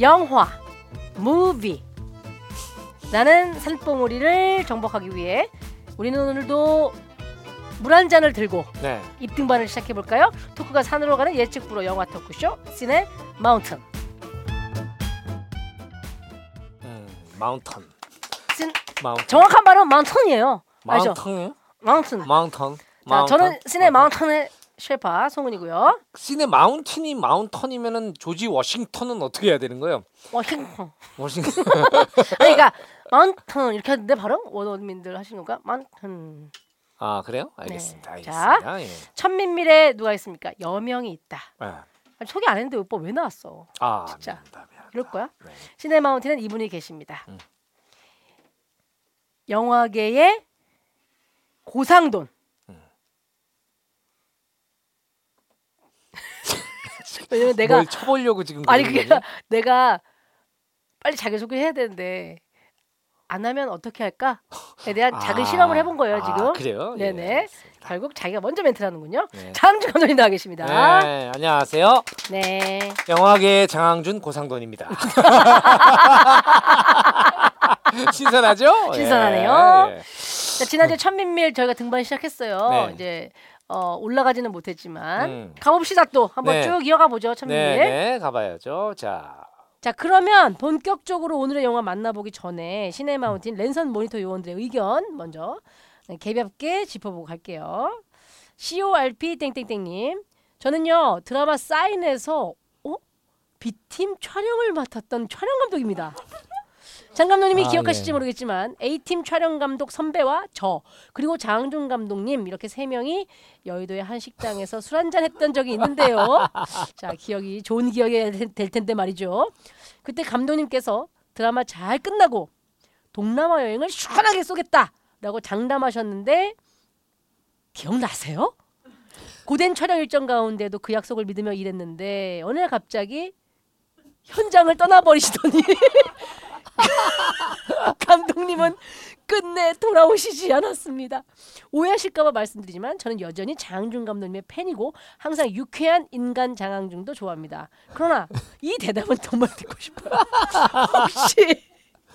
영화, movie라는 산봉우리를 정복하기 위해 우리는 오늘도 물 한 잔을 들고 네. 입등반을 시작해 볼까요? 토크가 산으로 가는 예측 불허 영화 토크쇼 시네마운틴. 음, mountain. 신, mountain. 정확한 발음은 mountain이에요. mountain. mountain. 자, mountain? 저는 시네마운틴의 셰파 송은이고요. 시내 마운틴이 마운턴이면은 조지 워싱턴은 어떻게 해야 되는 거예요? 워싱턴. 워싱턴. 아니 그러니까 마운턴 이렇게 하는데 발음 원어민들 하시는 건가? 마운턴. 아 그래요? 알겠습니다. 네. 알겠습니다. 예. 천민밀에 누가 있습니까? 여명이 있다. 예. 아니, 소개 안 했는데 오빠 왜 나왔어? 아 진짜. 미안합니다, 미안합니다. 이럴 거야? 네. 시네 마운틴은 이분이 계십니다. 음. 영화계의 고상돈. 왜냐면 내가 뭘 쳐보려고 지금 아니 그게 거니? 내가 빨리 자기 소개 해야 되는데 안 하면 어떻게 할까에 대한 작은 실험을 해본 거예요 아, 지금. 그래요? 네네. 예. 결국 자기가 먼저 멘트를 하는군요. 네. 장준 감독님 나와 계십니다. 네, 안녕하세요. 네. 영화계 장항준 고상돈입니다. 신선하죠? 신선하네요. 예, 예. 자, 지난주에 천민밀 저희가 등반 시작했어요. 네. 이제 어, 올라가지는 못했지만 음. 가봅시다 또 한번 네. 쭉 이어가 보죠 천민밀. 네, 네, 가봐야죠. 자, 자 그러면 본격적으로 오늘의 영화 만나보기 전에 시네 마운틴 랜선 모니터 요원들의 의견 먼저 네, 개볍게 짚어보고 갈게요. CORP 땡땡땡님 저는요 드라마 사인에서 어? B팀 촬영을 맡았던 촬영 감독입니다. 장 감독님이 아, 기억하실지 예. 모르겠지만 A팀 촬영 감독 선배와 저 그리고 장준 감독님 이렇게 세 명이 여의도의 한 식당에서 술 한잔 했던 적이 있는데요. 자 기억이 좋은 기억이 될- 될 텐데 말이죠. 그때 감독님께서 드라마 잘 끝나고 동남아 여행을 시원하게 쏘겠다라고 장담하셨는데 기억나세요? 고된 촬영 일정 가운데도 그 약속을 믿으며 일했는데 어느 날 갑자기 현장을 떠나버리시더니 감독님은 끝내 돌아오시지 않았습니다. 오해하실까봐 말씀드리지만 저는 여전히 장항준 감독님의 팬이고 항상 유쾌한 인간 장항준도 좋아합니다. 그러나 이 대답은 정말 듣고 싶어요. 혹시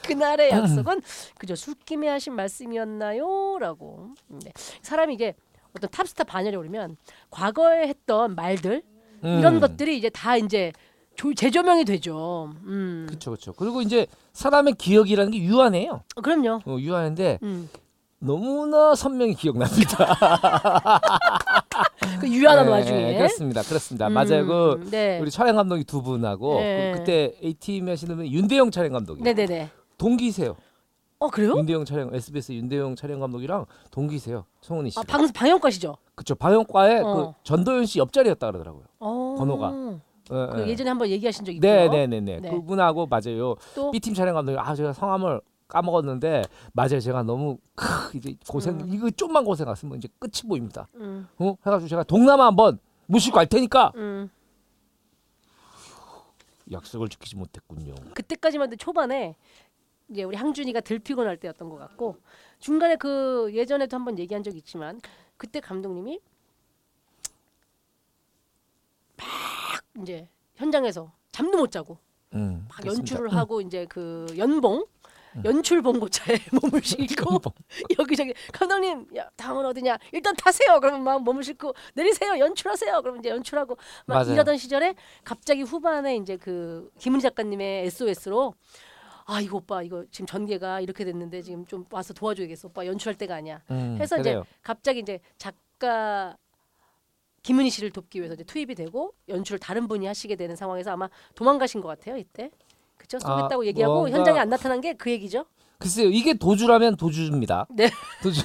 그날의 약속은 그저 술김에 하신 말씀이었나요?라고. 네. 사람이 이게 어떤 탑스타 반열에 오르면 과거에 했던 말들 이런 음. 것들이 이제 다 이제 조, 재조명이 되죠. 음. 그렇죠, 그렇죠. 그리고 이제 사람의 기억이라는 게 유한해요. 어, 그럼요. 어, 유한한데 음. 너무나 선명히 기억납니다. 그 유한한 네, 와중에. 그렇습니다, 그렇습니다. 음, 맞아요. 그 네. 우리 촬영 감독이 두 분하고 네. 그 그때 A 팀 하시는 분 윤대영 촬영 감독이 네네네. 동기세요. 어 그래요? 윤대영 촬영 SBS 윤대영 촬영 감독이랑 동기세요. 송은이 씨. 아, 방 방영과시죠. 그쵸 방영과에 어. 그 전도연 씨 옆자리였다 그러더라고요. 어. 번호가. 예, 그 예. 예전에 한번 얘기하신 적 있고요. 네네네네. 네. 그분하고 맞아요. 또 B 팀 촬영 감독이 아 제가 성함을 까먹었는데 맞아요. 제가 너무 크, 이제 고생 음. 이거 좀만 고생했으면 이제 끝이 보입니다. 음, 어? 해가지고 제가 동남아 한번 모시고 갈 테니까 음. 약속을 지키지 못했군요. 그때까지만 해도 초반에 이제 우리 항준이가 들 피곤할 때였던 것 같고 중간에 그 예전에도 한번 얘기한 적 있지만 그때 감독님이 막 이제 현장에서 잠도 못 자고 음, 막 그렇습니다. 연출을 하고 이제 그 연봉? 음. 연출 봉고차에 몸을 싣고 여기저기 감독님 야 다음은 어디냐? 일단 타세요. 그러면 막 몸을 싣고 내리세요. 연출하세요. 그러면 이제 연출하고 막 맞아요. 이러던 시절에 갑자기 후반에 이제 그 김은희 작가님의 SOS로 아 이거 오빠 이거 지금 전개가 이렇게 됐는데 지금 좀 와서 도와줘야겠어. 오빠 연출할 때가 아니야. 음, 해서 그래요. 이제 갑자기 이제 작가 김은희 씨를 돕기 위해서 이제 투입이 되고 연출을 다른 분이 하시게 되는 상황에서 아마 도망가신 것 같아요 이때 그쵸 쏘겠다고 아, 얘기하고 뭔가- 현장에 안 나타난 게 그 얘기죠 글쎄요 이게 도주라면 도주입니다. 네. 도주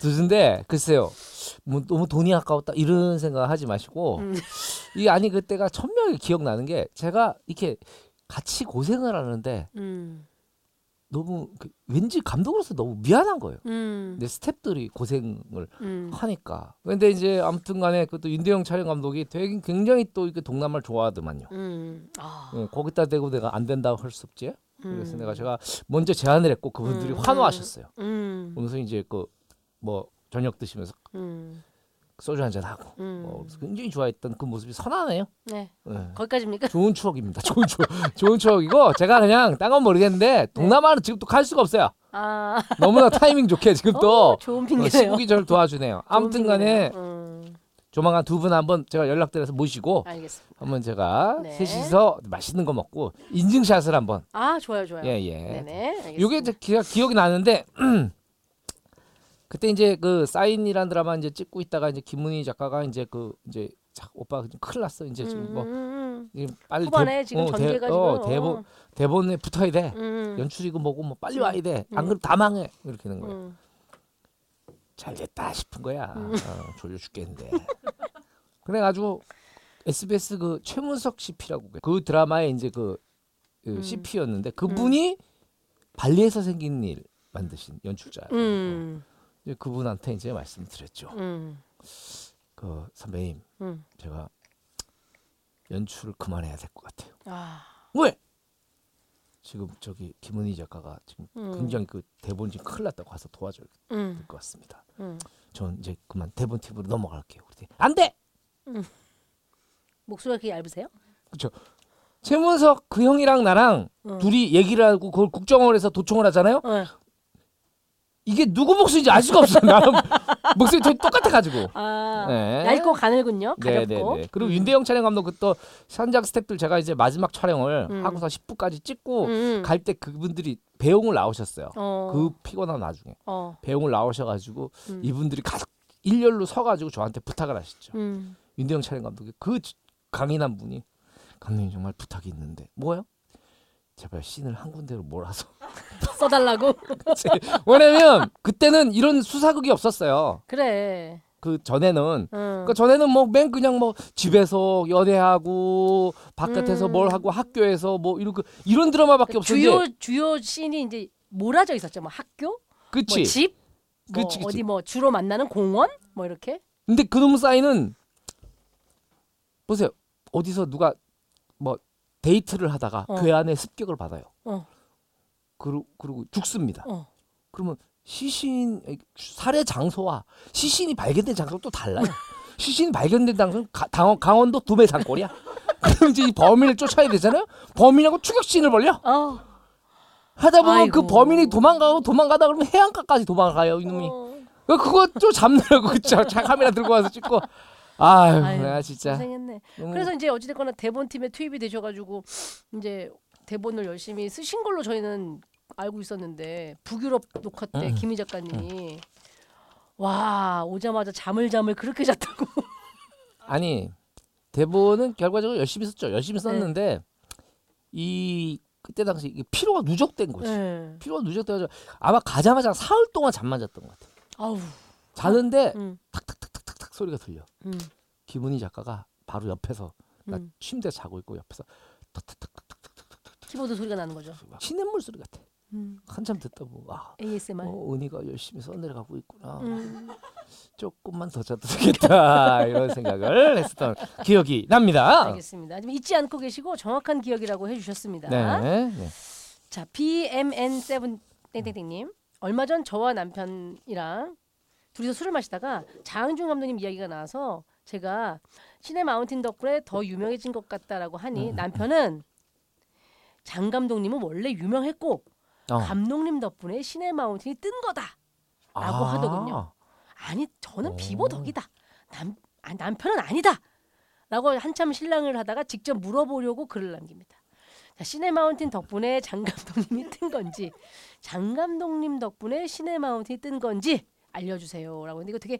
도주인데 글쎄요 뭐 너무 돈이 아까웠다 이런 생각 하지 마시고 음. 이 아니 그때가 천명히 기억나는 게 제가 이렇게 같이 고생을 하는데 음. 너무 그 왠지 감독으로서 너무 미안한 거예요. 음. 내 스탭들이 고생을 음. 하니까. 근데 이제 아무튼간에 그또 윤대영 촬영 감독이 되게 굉장히 또 이렇게 동남아를 좋아하더만요. 음. 아. 예, 거기다 대고 내가 안 된다고 할 수 없지. 그래서 음. 내가 제가 먼저 제안을 했고 그분들이 음. 환호하셨어요. 음. 그러면서 이제 그 뭐 저녁 드시면서 음. 소주 한잔 하고 음. 어, 굉장히 좋아했던 그 모습이 선하네요. 네. 네. 거기까지입니까? 좋은 추억입니다. 좋은 추억, 좋은 추억이고 제가 그냥 딴 건 모르겠는데 동남아는 지금 또 갈 수가 없어요. 아, 너무나 타이밍 좋게 지금 또 어, 좋은 어, 핑계네요. 시국이 저를 도와주네요. 아무튼간에 핑계네요. 음, 조만간 두 분 한번 제가 연락드려서 모시고 알겠습니다. 한번 제가 네. 셋이서 맛있는 거 먹고 인증샷을 한번 아, 좋아요, 좋아요. 예예. 네네. 알겠습니다. 요게 기, 기억이 나는데 그때 이제 그 사인이란 드라마 이제 찍고 있다가 이제 김문희 작가가 이제 그 이제 자, 오빠 지금 큰일 났어. 이제 지금 뭐 음, 음, 지금 빨리 후반에 대, 지금 어, 전개가 대, 지금 어, 대본 대본에 붙어야 돼. 음, 연출이고 뭐고 뭐 빨리 음. 와야 돼안 음. 그러면 다 망해. 이렇게 되는 거예요. 음. 잘 됐다 싶은 거야. 음. 어, 졸려 죽겠는데. 그래가지고 SBS 그 최문석 CP라고 그 드라마에 이제 그, 그 음. CP였는데 그분이 발리에서 생긴 일 만드신 연출자 음, 이제 그분한테 이제 말씀드렸죠. 음, 그 선배님, 음. 제가 연출을 그만해야 될 것 같아요. 아, 왜? 지금 저기 김은희 작가가 지금 음. 굉장히 그 대본 지금 큰일 났다고 가서 도와줘야 될 음, 것 같습니다. 음. 전 이제 그만 대본 팁으로 넘어갈게요. 그랬더니 안 돼. 목소리가 그렇게 얇으세요? 최문석 그 형이랑 나랑 어. 둘이 얘기를 하고 그걸 국정원에서 도청을 하잖아요. 어. 이게 누구 목소리인지 알 수가 없어요. 나는 목소리 다 똑같아가지고. 아, 네. 얇고 가늘군요. 가볍고. 네네네. 그리고 윤대영 촬영 감독 그또 현장 스태프들 제가 이제 마지막 촬영을 음. 하고서 10부까지 찍고 음. 갈때 그분들이 배웅을 나오셨어요. 어. 그 피곤한 와중에 어. 배웅을 나오셔가지고 음. 이분들이 가 일렬로 서가지고 저한테 부탁을 하시죠. 음. 윤대영 촬영 감독이 그 지- 강인한 분이 감독님 정말 부탁이 있는데 뭐요? 제발 씬을 한 군데로 몰아서 써달라고. 왜냐면 그때는 이런 수사극이 없었어요. 그래. 그 전에는 음. 그 전에는 뭐 맨 그냥 뭐 집에서 연애하고 바깥에서 음. 뭘 하고 학교에서 뭐 이런 그 이런 드라마밖에 없었는데 주요 주요 씬이 이제 몰아져 있었죠. 뭐 학교, 그치 뭐 집, 뭐 그치, 그치. 어디 뭐 주로 만나는 공원, 뭐 이렇게. 근데 그놈 사인은 보세요 어디서 누가 뭐 데이트를 하다가 어. 그 안에 습격을 받아요 어. 그리고 그리고 죽습니다 어. 그러면 시신 살해 장소와 시신이 발견된 장소가 또 달라요 시신이 발견된 장소는 가- 강원, 강원도 두배 산골이야 그럼 이제 이 범인을 쫓아야 되잖아요 범인하고 추격신을 벌려 어. 하다 보면 그 아이고. 범인이 도망가고 도망가다 그러면 해안가까지 도망가요 이놈이 어. 그거 또 잡느라고 그쵸 자 카메라 들고 와서 찍고 아유, 아유, 내가 진짜 고생했네. 너무- 그래서 이제 어찌됐거나 대본 팀에 투입이 되셔가지고 이제 대본을 열심히 쓰신 걸로 저희는 알고 있었는데 북유럽 녹화 때 음. 김희 작가님이 와 오자마자 잠을 잠을 그렇게 잤다고. 아니 대본은 결과적으로 열심히 썼죠 열심히 네. 썼는데 이 그때 당시 이게 피로가 누적된 거지 네. 피로가 누적돼가지고 아마 가자마자 사흘 동안 잠만 잤던 것 같아 아우. 자는데 음, 탁탁탁 탁탁 소리가 들려 음, 김은희 작가가 바로 옆에서 나 음. 침대 자고 있고 옆에서 탁탁탁탁탁 키보드 소리가 나는 거죠. 시냇물 소리 같아 음, 한참 듣다 보고 아 ASMR. 어, 은희가 열심히 써내려가고 있구나 음. 조금만 더 자도 되겠다 이런 생각을 했었던 기억이 납니다. 알겠습니다. 지금 잊지 않고 계시고 정확한 기억이라고 해주셨습니다. 네, 네. 자 BMN7 땡땡땡님 얼마 전 저와 남편이랑 둘이서 술을 마시다가 장항준 감독님 이야기가 나와서 제가 시내 마운틴 덕분에 더 유명해진 것 같다라고 하니 음. 남편은 장 감독님은 원래 유명했고 어. 감독님 덕분에 시내 마운틴이 뜬 거다라고 아. 하더군요. 아니 저는 오. 비보덕이다. 남 아, 남편은 아니다. 라고 한참 신랑을 하다가 직접 물어보려고 글을 남깁니다. 자, 시내 마운틴 덕분에 장 감독님이 뜬 건지 장 감독님 덕분에 시내 마운틴이 뜬 건지 알려주세요라고 근데 이거 되게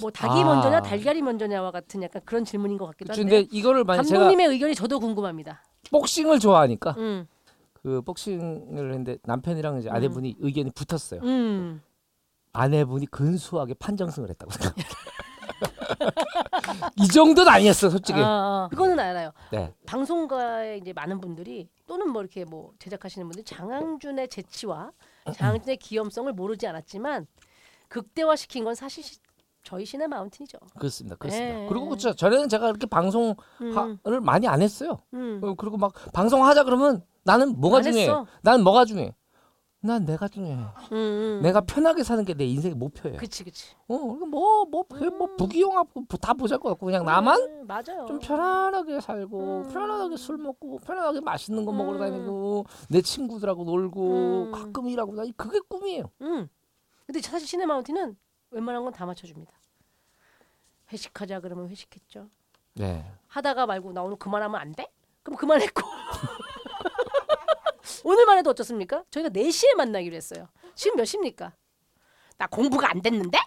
뭐 닭이 아. 먼저냐 달걀이 먼저냐와 같은 약간 그런 질문인 것 같기도 한데 근데 이거를 만약 제가 감독님의 의견이 저도 궁금합니다. 복싱을 좋아하니까 음, 그 복싱을 했는데 남편이랑 이제 아내분이 의견이 붙었어요. 음, 아내분이 근소하게 판정승을 했다고 생각합니다. 이 정도는 아니었어, 솔직히. 아, 아. 그거는 알아요. 네. 방송가에 이제 많은 분들이 또는 뭐 이렇게 뭐 제작하시는 분들이 장항준의 재치와 장항준의 귀염성을 모르지 않았지만 극대화 시킨 건 사실 시- 저희 시내 마운틴이죠. 그렇습니다. 그렇습니다. 예. 그리고 그쵸 전에는 제가 그렇게 방송을 음, 많이 안 했어요. 음. 어, 그리고 막 방송하자 그러면 나는 뭐가 안 중요해? 했어. 나는 뭐가 중요해? 난 내가 중요해. 음, 음. 내가 편하게 사는 게 내 인생의 목표예요. 그치 그치. 어, 뭐뭐 뭐, 뭐 부귀영하고 다 보잘 것 같고 그냥 나만 음, 맞아요. 좀 편안하게 살고 음. 편안하게 술 먹고 편안하게 맛있는 거 먹으러 음. 다니고 내 친구들하고 놀고 음. 가끔 일하고 나 그게 꿈이에요. 음. 근데 사실 시네마운틴은 웬만한 건 다 맞춰줍니다. 회식하자 그러면 회식했죠. 네. 하다가 말고 나 오늘 그만하면 안 돼? 그럼 그만했고. 오늘만 해도 어떻습니까? 저희가 4시에 만나기로 했어요. 지금 몇 시입니까? 나 공부가 안 됐는데?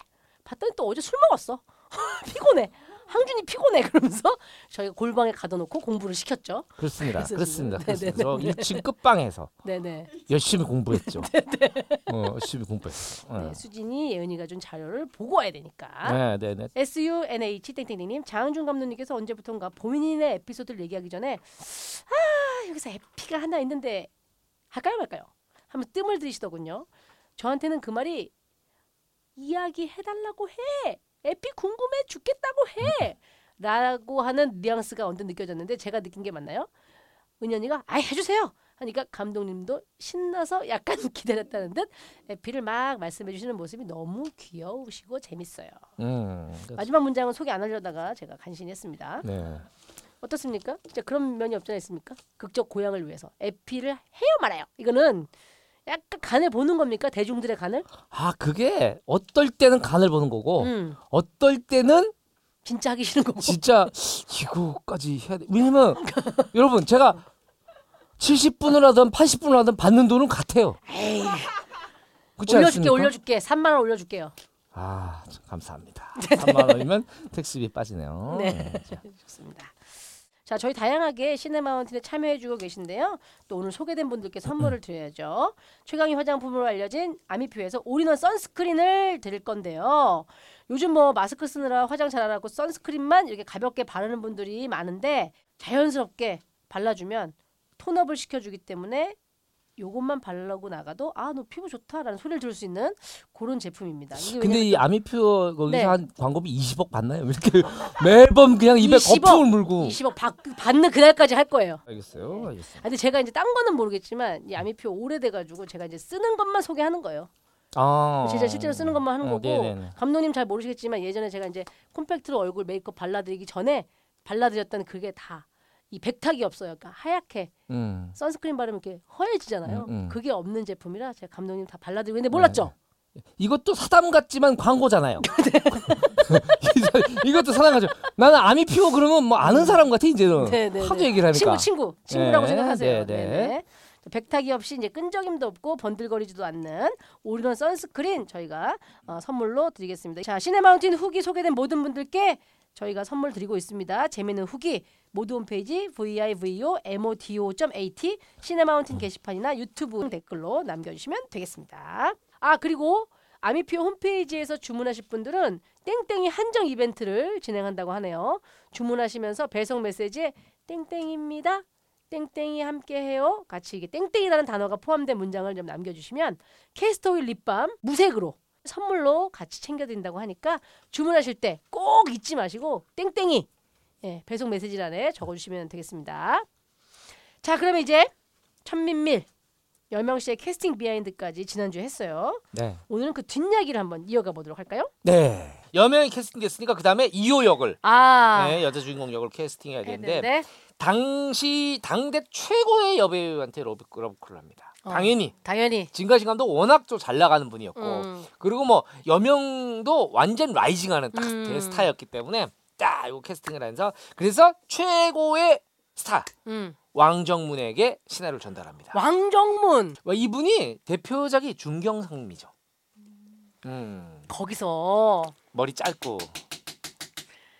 봤더니 또 어제 술 먹었어. 피곤해. 항준이 피곤해 그러면서 저희가 골방에 가둬놓고 공부를 시켰죠. 그렇습니다. 그래서 그렇습니다. 네네네. 1층 끝방에서 네네. 열심히 공부했죠. 어, 열심히 공부했어. 어. 네, 수진이 예은이가 준 자료를 보고 와야 되니까. 네, 네, 네. SUNH 땡땡땡님 장은준 감독님께서 언제부턴가 본인의 에피소드를 얘기하기 전에 아 여기서 에피가 하나 있는데 할까요 말까요? 하면 뜸을 들이시더군요. 저한테는 그 말이 이야기 해달라고 해 에피 궁금해 죽겠다고 해 라고 하는 뉘앙스가 언뜻 느껴졌는데 제가 느낀 게 맞나요? 은연이가 아 해주세요 하니까 감독님도 신나서 약간 기다렸다는 듯 에피를 막 말씀해 주시는 모습이 너무 귀여우시고 재밌어요. 음. 마지막 문장은 소개 안 하려다가 제가 간신히 했습니다. 네. 어떻습니까? 진짜 그런 면이 없지 않습니까? 극적 고양을 위해서 에피를 해요 말아요. 이거는 약간 간을 보는 겁니까? 대중들의 간을? 아, 그게 어떨 때는 간을 보는 거고 음, 어떨 때는 진짜 하기 싫은 거고. 진짜 이거까지 해야 돼. 왜냐면 여러분 제가 70분을 하든 80분을 하든 받는 돈은 같아요. 에이, 그렇지 올려줄게 않습니까? 올려줄게 3만 원 올려줄게요. 아, 참 감사합니다. 3만 원이면 택시비 빠지네요. 네. 자, 좋습니다. 자, 저희 다양하게 시네마운틴에 참여해주고 계신데요. 또 오늘 소개된 분들께 선물을 드려야죠. 최강희 화장품으로 알려진 아미피오에서 all-in-one sunscreen을 드릴 건데요. 요즘 뭐 마스크 쓰느라 화장 잘 안 하고 sunscreen만 이렇게 가볍게 바르는 분들이 많은데 자연스럽게 발라주면 tone up을 시켜주기 때문에 요것만 바르고 나가도 아 너 피부 좋다라는 소리를 들을 수 있는 그런 제품입니다. 이게 근데 이 아미표 거기서 네. 한 광고비 20억 받나요? 이렇게 매번 그냥 입에 20억, 거품을 물고. 20억 받, 받는 그날까지 할 거예요. 알겠어요. 아, 알겠어요. 근데 제가 이제 딴 거는 모르겠지만 이 아미표 오래돼가지고 제가 이제 쓰는 것만 소개하는 거예요. 아. 진짜 실제로 쓰는 것만 하는 어, 거고 네네네. 감독님 잘 모르시겠지만 예전에 제가 이제 콤팩트로 얼굴 메이크업 발라드리기 전에 발라드렸던 그게 다 이 백탁이 없어요. 그러니까 하얗게 음. 선스크린 바르면 이렇게 허해지잖아요. 음, 음. 그게 없는 제품이라 제가 감독님 다 발라드리고 있는데 몰랐죠? 이것도 사담 같지만 광고잖아요. 네. 이것도 사담 같죠. 나는 아미피오 그러면 뭐 아는 사람 같아 이제는. 네, 네, 하도 네. 얘기를 하니까. 친구 친구 친구라고 네, 생각하세요. 네, 네, 네. 네. 백탁이 없이 이제 끈적임도 없고 번들거리지도 않는 all-in-one sunscreen 저희가 어, 선물로 드리겠습니다. 자 시네마운틴 후기 소개된 모든 분들께 저희가 선물 드리고 있습니다. 재미있는 후기 모두 홈페이지 vivo.modoo.at 시네마운틴 게시판이나 유튜브 댓글로 남겨주시면 되겠습니다. 아 그리고 아미피오 홈페이지에서 주문하실 분들은 땡땡이 한정 이벤트를 진행한다고 하네요. 주문하시면서 배송 메시지에 땡땡입니다. 땡땡이 함께해요. 같이 이게 땡땡이라는 단어가 포함된 문장을 좀 남겨주시면 캐스터윌 립밤 무색으로 선물로 같이 챙겨드린다고 하니까 주문하실 때 꼭 잊지 마시고 땡땡이 예, 배송 메시지란에 적어주시면 되겠습니다. 자 그러면 이제 첨밀밀 여명 씨의 캐스팅 behind까지 지난주에 했어요. 네. 오늘은 그 뒷이야기를 한번 이어가 보도록 할까요? 네. 여명이 캐스팅됐으니까 그 다음에 이요 역을 아, 네, 여자 주인공 역을 캐스팅해야 되는데 네, 네. 당시 당대 최고의 여배우한테 러브 러브콜을 합니다. 어. 당연히 당연히. 진가신 감독 워낙 좀 잘 나가는 분이었고 음. 그리고 뭐 여명도 완전 rising하는 딱 음. 대스타였기 때문에 딱 이거 캐스팅을 해서 그래서 최고의 스타 음. 왕정문에게 신화를 전달합니다. 왕정문 와, 이분이 대표작이 중경상미죠. 음, 거기서 머리 짧고.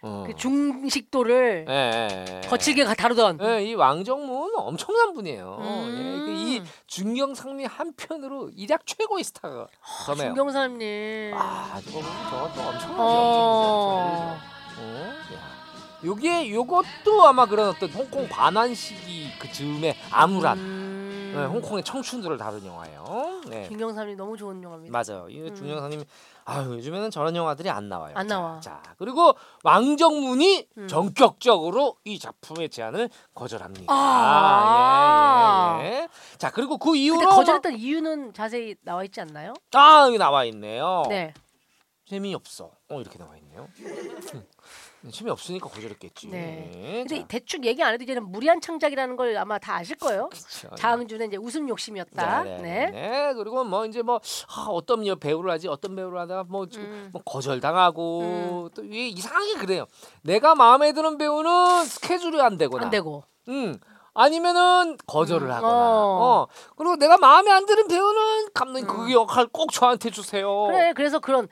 어. 그 중식도를 예, 예, 예. 거칠게 가- 다루던 예, 이 왕정문 엄청난 분이에요. 음. 예, 그이 중경상미 한편으로 일약 최고의 스타가 점해요. 중경사님. 아, 저거 저것도 엄청나죠. 어. 어, 야. 요게 요것도 아마 그런 어떤 홍콩 반환 시기 그 즈음에 암울한 음. 네, 홍콩의 청춘들을 다룬 영화예요. 네. 김경삼이 너무 좋은 영화입니다. 맞아요. 이 중영사님 아유 요즘에는 저런 영화들이 안 나와요. 안 자, 나와. 자 그리고 왕정문이 음. 전격적으로 이 작품의 제안을 거절합니다. 아. 예, 예, 예. 자 그리고 그 이후로 거절했던 이유는 자세히 나와 있지 않나요? 막- 아 여기 나와 있네요. 네. 재미없어. 어 이렇게 나와 있네요. 음. 재미없으니까 거절했겠지. 네. 근데 자, 대충 얘기 안 해도 이제는 무리한 창작이라는 걸 아마 다 아실 거예요. 그쵸. 장항준의 이제 웃음 욕심이었다. 네, 네. 네, 네. 그리고 뭐 이제 뭐 아, 어떤 여- 배우를 하지 어떤 배우를 하다가 뭐, 좀 음. 뭐 거절당하고 또 이게 이상하게 그래요. 내가 마음에 드는 배우는 스케줄이 안 되거나, 안 되고. 음 아니면은 거절을 음, 하거나, 어. 어. 그리고 내가 마음에 안 드는 배우는 감독님 그 역할 꼭 저한테 주세요. 음. 그래 그래서 그런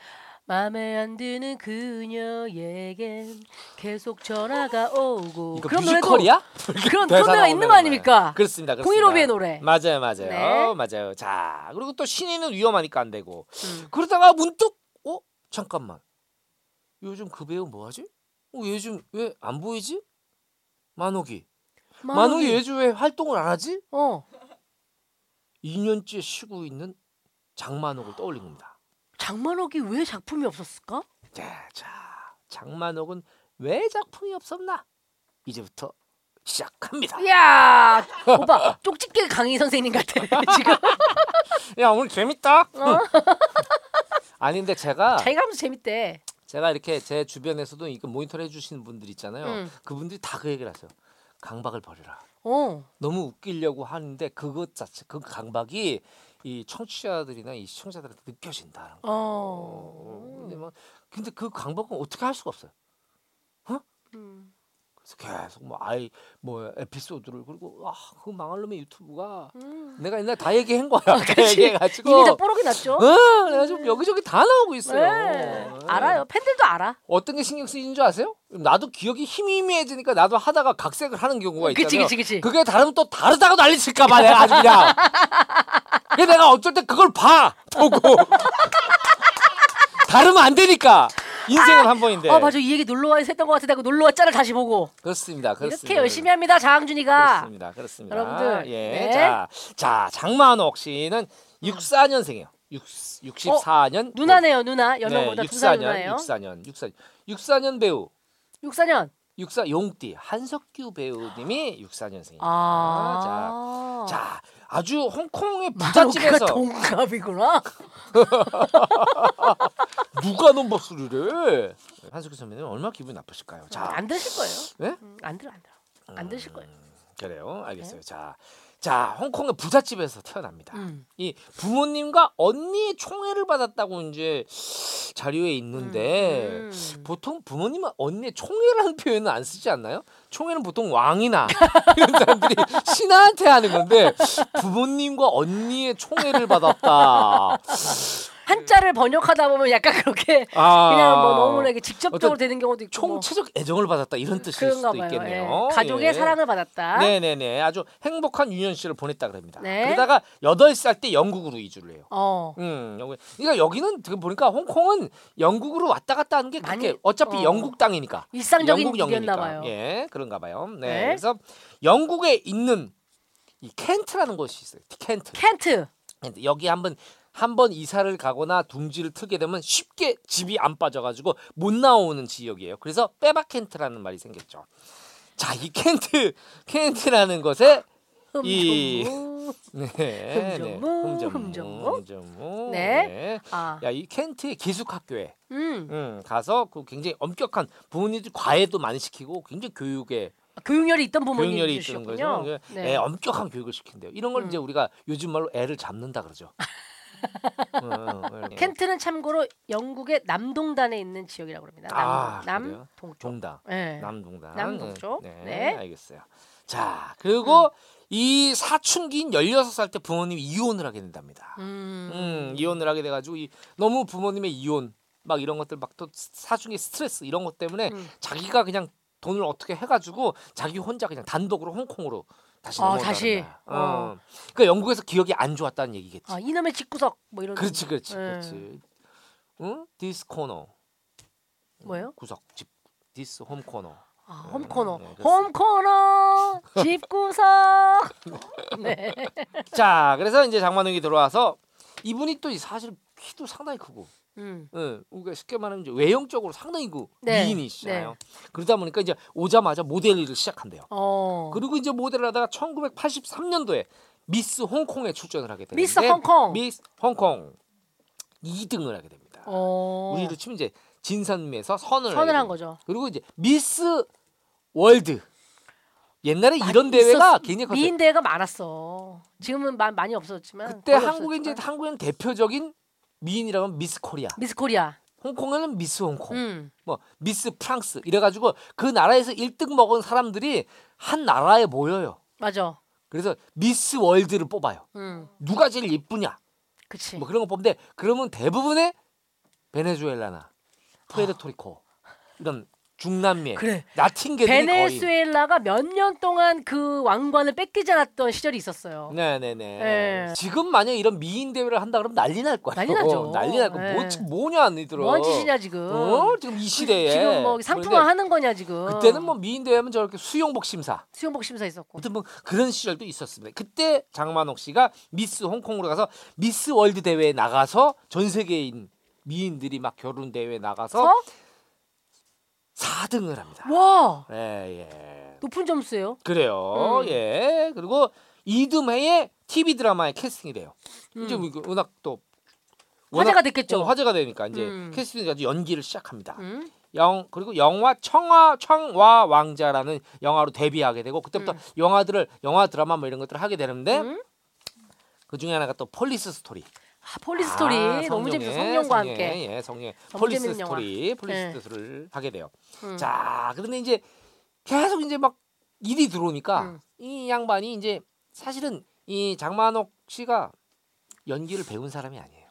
마음에 안 드는 그녀에겐 계속 전화가 오고 이거 그런 뮤지컬이야? 그런 그런 노래가 있는 거 아닙니까? 그렇습니다. 그렇습니다. 공일오비의 노래. 맞아요, 맞아요, 네. 맞아요. 자 그리고 또 신인은 위험하니까 안 되고 음. 그러다가 문득 어 잠깐만 요즘 그 배우 뭐하지? 어, 요즘 왜 안 보이지? 만옥이 만옥이 요즘 왜 활동을 안 하지? 어 2년째 쉬고 있는 장만옥을 떠올린 겁니다. 장만옥이 왜 작품이 없었을까? 자, 자 장만옥은 왜 작품이 없었나? 이제부터 시작합니다. 이야 오빠 쪽집게 강의 선생님 같아 지금 야 오늘 재밌다. 어? 아니 근데 제가 자기가 하면서 재밌대. 제가 이렇게 제 주변에서도 이거 모니터를 해주시는 분들 있잖아요. 음. 그분들이 다 그 얘기를 하세요. 강박을 버려라. 어 너무 웃기려고 하는데 그것 자체 그 강박이 이 청취자들이나 이 시청자들한테 느껴진다는 거. 어. 근데 뭐 근데 그 강박은 어떻게 할 수가 없어요. 음. 그래서 계속 뭐 아이 뭐 에피소드를 그리고 아 그 망할 놈의 유튜브가 음. 내가 옛날 다 얘기한 거야. 다. 얘기해가지고 이미 다 뽀록이 났죠. 어, 그래가지고 여기저기 다 나오고 있어요. 네. 어. 알아요. 팬들도 알아. 어떤 게 신경 쓰이는 줄 아세요? 나도 기억이 희미해지니까 나도 하다가 각색을 하는 경우가 있잖아요. 그치 그치 그치. 그게 다르면 또 다르다고 난리 칠까 봐 내가 아주 그냥. 그래 내가 어쩔 때 그걸 봐 보고. 다르면 안 되니까 인생은 한 번인데. 어 맞아 이 얘기 놀러 와서 했던 것 같은데 하고 놀러 왔잖아 다시 보고. 그렇습니다. 그렇습니다. 이렇게 열심히 합니다 장항준이가. 그렇습니다. 그렇습니다. 여러분들, 예. 네. 자, 자 장만옥 씨는 64년생이에요. 6 64년. 누나네요 누나 연호보다 네, 두살 64년, 누나예요. 64년, 64년, 64년 배우 64년. 육사 용띠 한석규 배우님이 64년생입니다. 아. 자, 자, 아주 홍콩의 부잣집에서 동갑이구나. 누가 넘버스를 해? 한석규 선배님 얼마나 기분이 나쁘실까요? 자, 안 들으실 거예요. 네? 음, 안 들어 안 들어. 안 들으실 거예요. 그래요. 알겠어요. 네. 자, 자, 홍콩의 부잣집에서 태어납니다. 음. 이 부모님과 언니의 총애를 받았다고 이제 자료에 있는데 음. 보통 부모님은 언니의 총애라는 표현은 안 쓰지 않나요? 총애는 보통 왕이나 이런 사람들이 신하한테 하는 건데 부모님과 언니의 총애를 받았다. 한자를 번역하다 보면 약간 그렇게 아, 그냥 뭐 너무나 이게 직접적으로 되는 경우도 있고 뭐. 총체적 애정을 받았다 이런 뜻일 수도 봐요. 있겠네요. 예. 가족의 예. 사랑을 받았다. 네네네 아주 행복한 유년 씨를 보냈다 그럽니다. 네. 그러다가 여덟 살 때 영국으로 이주를 해요. 어. 음, 여기 그러니까 여기는 지금 보니까 홍콩은 영국으로 왔다 갔다 하는 게 그렇게 많이- 어차피 어. 영국 땅이니까. 일상적인 영국 영이니까. 봐요. 예, 그런가 봐요. 네. 네. 그래서 영국에 있는 이 켄트라는 곳이 있어요. 켄트. 켄트. 여기 한번 한번 이사를 가거나 둥지를 트게 되면 쉽게 집이 안 빠져가지고 못 나오는 지역이에요. 그래서 빼박 켄트라는 말이 생겼죠. 자, 이 켄트 켄트라는 것에 이- 흠정무. 네, 네. 흠정무, 흠정무. 흠정무. 네. 네. 아. 야, 이 켄트의 기숙학교에 음. 음, 가서 그 굉장히 엄격한 부모님들 과외도 많이 시키고 굉장히 교육에 교육열이 있던 교육열이 있는. 거죠. 네. 예, 엄격한 교육을 시킨대요. 이런 걸 음. 이제 우리가 요즘 말로 애를 잡는다 그러죠. 음, 음, 예. 켄트는 참고로 영국의 남동단에 있는 지역이라고 합니다. 아, 남? 남 동쪽. 동당, 네. 남동당, 남동쪽. 네, 네. 알겠어요. 자, 그리고 이 사춘기인 16살 때 부모님이 이혼을 하게 된답니다. 음. 음, 이혼을 하게 돼 가지고 이, 너무 부모님의 이혼 막 이런 것들 막 또 사춘기 스트레스 이런 것 때문에 음. 자기가 그냥 돈을 어떻게 해가지고 자기 혼자 그냥 단독으로 홍콩으로 다시 아, 넘어온다는 다시? 어. 어. 그러니까 영국에서 기억이 안 좋았다는 얘기겠지. 아, 이놈의 집구석 뭐 이런. 그렇지, 그렇지, 네. 그렇지. 응? this corner 뭐예요? 구석 집 this home corner. 아, 아, home corner. 네, 그렇습니다. home corner 집구석. 네. 자, 그래서 이제 장만옥이 들어와서 이분이 또 사실 키도 상당히 크고, 음. 예, 우리가 쉽게 말하면 이제 외형적으로 상당히 그 네, 미인이시잖아요. 그러다 보니까 이제 오자마자 모델 일을 시작한대요. 어. 그리고 이제 모델을 하다가 1983년도에 미스 홍콩에 출전을 하게 되는데 미스 홍콩. 미스 홍콩 2등을 하게 됩니다. 어. 우리로 치면 이제 진선미에서 선을 선을 한 됩니다. 거죠. 그리고 이제 미스 월드 옛날에 많이 이런 대회가 있었- 굉장히 컸어요. 미인 대회가 많았어. 지금은 마, 많이 없었지만 그때 거의 한국에 이제 없었지만. 한국에는 대표적인 미인이라면 미스 코리아, 미스 코리아. 홍콩에는 미스 홍콩, 음. 뭐 미스 프랑스 이래가지고 그 나라에서 1등 먹은 사람들이 한 나라에 모여요. 맞아. 그래서 미스 월드를 뽑아요. 음. 누가 제일 예쁘냐? 그치. 뭐 그런 거 뽑는데 그러면 대부분의 베네수엘라나 푸에르토리코 이런 중남미의 그래. 라틴계들이 거의 베네수엘라가 몇 년 동안 그 왕관을 뺏기지 않았던 시절이 있었어요. 네네네. 예. 지금 만약 이런 미인 대회를 한다 그러면 난리 날 거야. 난리 나죠. 난리 날 거야. 뭐, 예. 지금 뭐냐 니들은. 뭐한 짓이냐 지금. 어? 지금 이 시대에. 지금 뭐 상품화 하는 거냐 지금. 그때는 뭐 미인 대회하면 저렇게 수영복 심사. 수영복 심사 있었고. 아무튼 뭐 그런 시절도 있었습니다. 그때 장만옥 씨가 미스 홍콩으로 가서 미스 월드 대회에 나가서 전 세계인 미인들이 막 겨룬 대회에 나가서 서? 4등을 합니다. 와 예, 예. 높은 점수예요. 그래요. 음. 예. 그리고 이듬해에 TV 드라마에 캐스팅이 돼요. 이제 음. 뭐 워낙 또 화제가 됐겠죠. 어, 화제가 되니까 이제 음. 캐스팅이 가지고 연기를 시작합니다. 음. 영 그리고 영화 청화 청와 왕자라는 영화로 데뷔하게 되고 그때부터 음. 영화들을 영화 드라마 뭐 이런 것들을 하게 되는데 음. 그 중에 하나가 또 Police Story. 아, Police Story 아, 너무 재밌어. 성룡과 함께. 예, 성룡의 너무 Police 재밌는 영화. Story, Police 네. Story를 하게 돼요. 음. 자, 그런데 이제 계속 이제 막 일이 들어오니까 음. 이 양반이 이제 사실은 이 장만옥 씨가 연기를 배운 사람이 아니에요.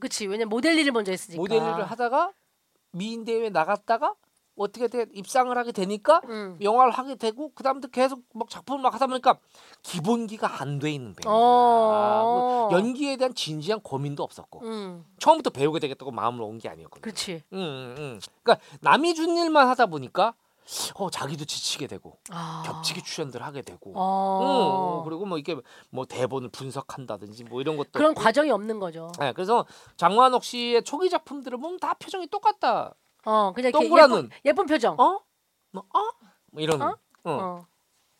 그치 왜냐면 모델 일을 먼저 했으니까. 모델 일을 하다가 미인 대회 나갔다가 어떻게 돼 입상을 하게 되니까 음. 영화를 하게 되고 그다음부터 계속 막 작품을 막 하다 보니까 기본기가 안 돼 있는 배우야. 어. 연기에 대한 진지한 고민도 없었고 음. 처음부터 배우게 되겠다고 마음을 온 게 아니었거든요. 그렇지. 음, 음, 음. 그러니까 남이 준 일만 하다 보니까 어 자기도 지치게 되고 아. 겹치기 출연들 하게 되고 어. 음, 그리고 뭐 이게 뭐 대본을 분석한다든지 뭐 이런 것도 그런 없고. 과정이 없는 거죠. 네, 그래서 장만옥 씨의 초기 작품들을 보면 다 표정이 똑같다. 어, 그냥 이렇게 동그란 예쁜, 눈. 예쁜 표정. 어? 뭐 어? 뭐 이런 어? 어?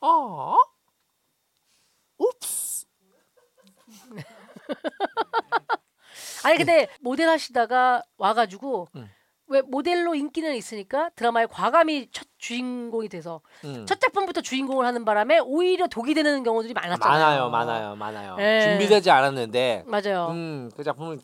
어. 어? 옵스. 아니 근데 모델 하시다가 와가지고 음. 왜 모델로 인기는 있으니까 드라마에 과감히 첫 주인공이 돼서 음. 첫 작품부터 주인공을 하는 바람에 오히려 독이 되는 경우들이 많았잖아요. 많아요, 많아요, 많아요. 예. 준비되지 않았는데 맞아요. 음, 그 작품을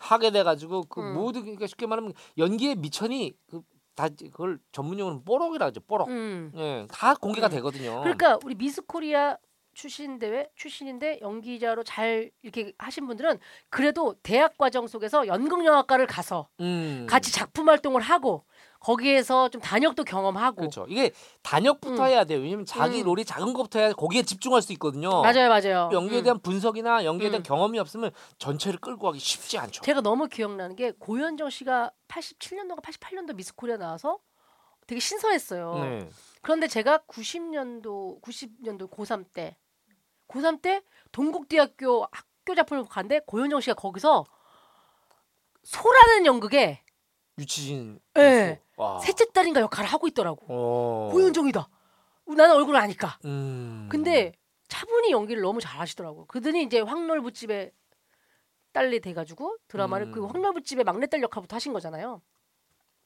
하게 돼가지고 그 음. 모든 그러니까 쉽게 말하면 연기의 미천이 그 다 그걸 전문용어로 뽀록이라 하죠. 뽀록. 음. 예, 다 공개가 음. 되거든요. 그러니까 우리 미스 코리아 출신 대회 출신인데 연기자로 잘 이렇게 하신 분들은 그래도 대학 과정 속에서 연극영화과를 가서 음. 같이 작품 활동을 하고 거기에서 좀 단역도 경험하고 그렇죠. 이게 단역부터 음. 해야 돼요. 왜냐면 자기 음. 롤이 작은 것부터 해야 거기에 집중할 수 있거든요. 맞아요, 맞아요. 연기에 음. 대한 분석이나 연기에 대한 음. 경험이 없으면 전체를 끌고 가기 쉽지 않죠. 제가 너무 기억나는 게 고현정 씨가 87년도가 88년도 미스 코리아 나와서 되게 신선했어요. 네. 그런데 제가 90년도 90년도 고3 때 고3 때 동국대학교 학교 작품을 갔는데 고현정 씨가 거기서 소라는 연극에 유치진. 예. 와. 셋째 딸인가 역할을 하고 있더라고. 어. 고현정이다. 나는 얼굴을 아니까. 음. 근데 차분히 연기를 너무 잘하시더라고. 그들이 이제 황놀부집의 딸이 돼가지고 드라마를 음. 그 황놀부집의 막내딸 역할부터 하신 거잖아요.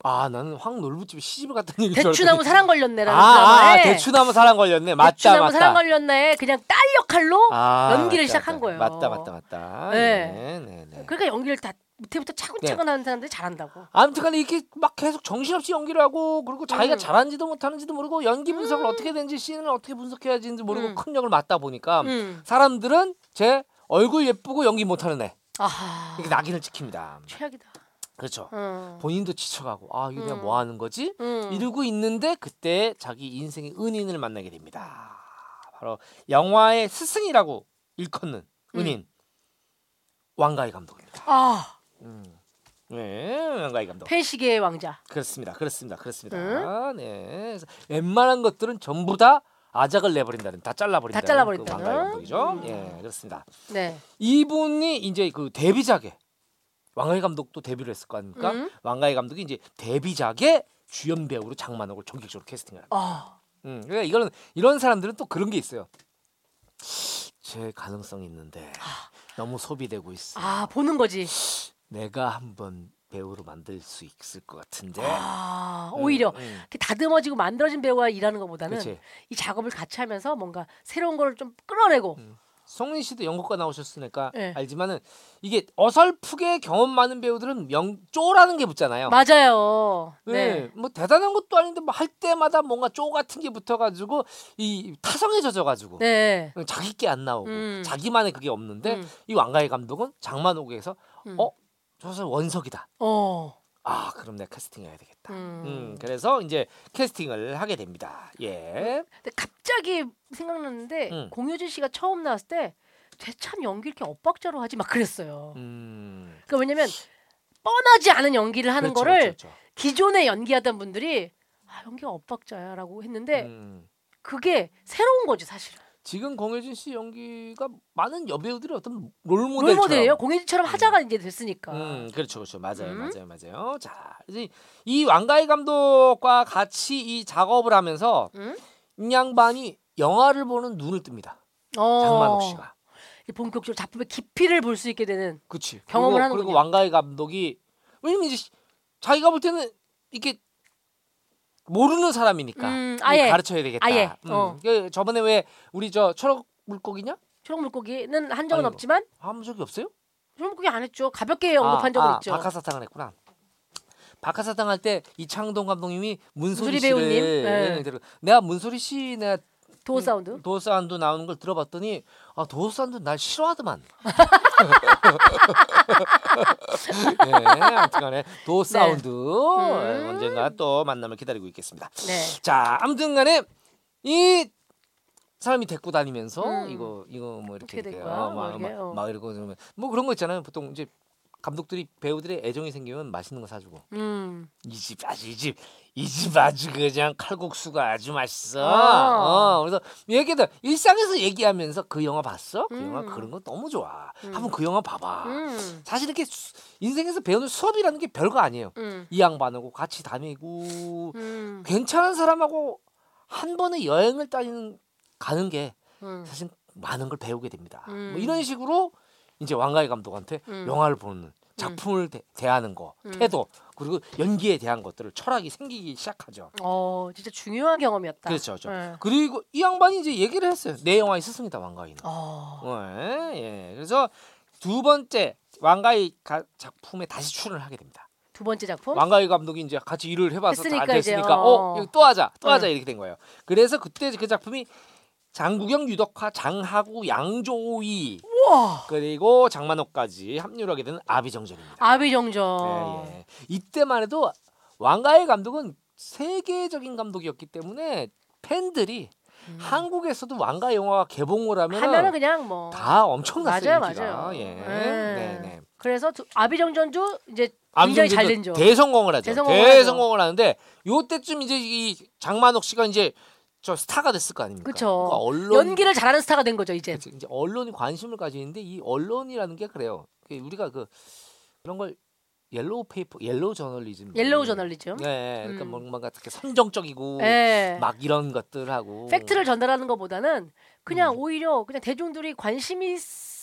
아 나는 황놀부집에 시집을 갔다는 얘기 대추나무 사랑 걸렸네라는 아, 드라마에 아, 대추나무 사랑 걸렸네. 맞다, 대추나무 맞다. 사랑 걸렸네 그냥 딸 역할로 아, 연기를 맞다, 시작한 맞다. 거예요. 맞다, 맞다, 맞다. 네. 네, 네, 네. 그러니까 연기를 다 밑에부터 차근차근 하는 사람들이 잘한다고. 아무튼간에 이렇게 막 계속 정신없이 연기를 하고 그리고 자기가 음. 잘하는지도 못하는지도 모르고 연기 분석을 음. 어떻게 되는지 씬을 어떻게 분석해야 하는지 모르고 음. 큰 역을 맡다 보니까 음. 사람들은 제 얼굴 예쁘고 연기 못하는 애 아하. 이렇게 낙인을 찍힙니다. 최악이다. 그렇죠. 음. 본인도 지쳐가고 아 이게 내가 음. 뭐 하는 거지? 음. 이러고 있는데 그때 자기 인생의 은인을 만나게 됩니다. 바로 영화의 스승이라고 일컫는 음. 은인 왕가희 감독입니다. 아 음. 네, 왕가희 감독. 폐시계의 왕자. 그렇습니다. 그렇습니다. 그렇습니다. 응? 네. 웬만한 것들은 전부 다 아작을 내버린다는, 다 잘라버린다는. 다 잘라버린다는. 그 왕가희 감독이죠. 음. 예, 그렇습니다. 네. 이분이 이제 그 데뷔작에 왕가희 감독도 데뷔를 했을 거 아닙니까? 음. 왕가희 감독이 이제 데뷔작에 주연 배우로 장만옥을 전격적으로 캐스팅을 합니다. 아, 음, 그러니까 이거는 이런 사람들은 또 그런 게 있어요. 제 가능성이 있는데 너무 소비되고 있어. 아 보는 거지. 내가 한번 배우로 만들 수 있을 것 같은데. 아 음, 오히려 음, 다듬어지고 만들어진 배우가 일하는 것보다는 그렇지. 이 작업을 같이 하면서 뭔가 새로운 걸 좀 끌어내고 음. 송린 씨도 연극과 나오셨으니까 네. 알지만은 이게 어설프게 경험 많은 배우들은 명 쪼라는 게 붙잖아요. 맞아요. 네. 네. 뭐 대단한 것도 아닌데 뭐 할 때마다 뭔가 쪼 같은 게 붙어가지고 이 타성에 젖어가지고 네. 자기 게 안 나오고 음. 자기만의 그게 없는데 음. 이 왕가희 감독은 장만옥에서 음. 어? 저서 원석이다. 어. 아 그럼 내가 캐스팅해야 되겠다. 음. 음, 그래서 이제 캐스팅을 하게 됩니다. 예. 근데 갑자기 생각났는데 음. 공효진 씨가 처음 나왔을 때 쟤참 연기 이렇게 엇박자로 하지 막 그랬어요. 음. 그러니까 왜냐면 뻔하지 않은 연기를 하는 그렇죠, 거를 그렇죠, 그렇죠. 기존에 연기하던 분들이 아 연기가 엇박자야라고 했는데 음. 그게 새로운 거지 사실은. 지금 공효진 씨 연기가 많은 여배우들의 어떤 롤모델처럼 롤모델이에요. 공효진처럼 하자가 이제 됐으니까. 음, 그렇죠, 그렇죠, 맞아요, 음. 맞아요, 맞아요. 자, 이제 이 왕가희 감독과 같이 이 작업을 하면서 응? 이 양반이 영화를 보는 눈을 뜹니다. 어. 장만옥 씨가. 이 본격적으로 작품의 깊이를 볼 수 있게 되는 그치. 경험을 그리고, 하는군요. 그리고 왕가희 감독이 왜냐면 이제 시- 자기가 볼 때는 이렇게 모르는 사람이니까 음, 아예. 가르쳐야 되겠다. 아예, 음. 어. 그 저번에 왜 우리 저 초록 물고기냐? 초록 물고기는 한 적은 아이고. 없지만 아무 적이 없어요? 초록 물고기 안 했죠. 가볍게 언급한 적은 아, 있죠. 박하사탕을 했구나. 박하사탕 할 때 이창동 감독님이 문소리 문소리 씨를 배우님? 네. 내가 문소리 씨 내가 door sound. door sound 나오는 걸 들어봤더니 아 door sound 날 싫어하더만. 네, 아무튼간에 door sound 음. 언젠가 또 만남을 기다리고 있겠습니다. 네. 자, 아무튼간에 이 사람이 데리고 다니면서 음. 이거 이거 뭐 이렇게 어떻게 된 이렇게 거야? 어, 뭐 막, 이게, 막, 어. 막 이러고 그러면 뭐 그런 거 있잖아요. 보통 이제 감독들이 배우들의 애정이 생기면 맛있는 거 사주고 음. 이집 아주 이집 이 집 아주 그냥 칼국수가 아주 맛있어. 아. 어, 그래서 얘기들 일상에서 얘기하면서 그 영화 봤어? 그 영화 음. 그런 거 너무 좋아. 음. 한번 그 영화 봐봐. 음. 사실 이렇게 수- 인생에서 배우는 수업이라는 게 별거 아니에요. 음. 이 양반하고 같이 다니고 음. 괜찮은 사람하고 한 번에 여행을 다니는 가는 게 음. 사실 많은 걸 배우게 됩니다. 음. 뭐 이런 식으로 이제 왕가희 감독한테 음. 영화를 보는 작품을 대, 대하는 거, 음. 태도 그리고 연기에 대한 것들을 철학이 생기기 시작하죠. 어, 진짜 중요한 경험이었다. 그렇죠, 그렇죠. 네. 그리고 이 양반이 이제 얘기를 했어요. 내 영화 있었습니다, 왕가희는. 어. 예, 예. 그래서 두 번째 왕가희 가- 작품에 다시 출연을 하게 됩니다. 두 번째 작품. 왕가희 감독이 이제 같이 일을 해봐서 다 했으니까 됐으니까 어. 어, 또 하자, 또 하자 응. 이렇게 된 거예요. 그래서 그때 그 작품이 장국영, 유덕화, 장하구, 양조위 우와. 그리고 장만옥까지 합류를 하게 되는 아비정전입니다. 아비정전. 예, 예. 이때만 해도 왕가희 감독은 세계적인 감독이었기 때문에 팬들이 음. 한국에서도 왕가 영화가 개봉을 하면 하면은 그냥 뭐 다 엄청났어요. 맞아요, 인기가. 맞아요. 예. 네. 네, 네. 그래서 두- 아비정전도 이제 굉장히 잘된 점. 대성공을 하죠. 대성공을 대성공을 하는데 요때쯤 이제 이 장만옥 씨가 이제 저 스타가 됐을 거 아닙니까? 그쵸. 그러니까 언론 연기를 잘하는 스타가 된 거죠 이제. 그치, 이제 언론이 관심을 가지는데 이 언론이라는 게 그래요. 그 우리가 그 그런 걸 옐로우 페이퍼, 옐로우 저널리즘. 옐로우 저널리즘. 네, 그러니까 음. 뭔가 되게 선정적이고 예. 막 이런 것들 하고 팩트를 전달하는 것보다는 그냥 음. 오히려 그냥 대중들이 관심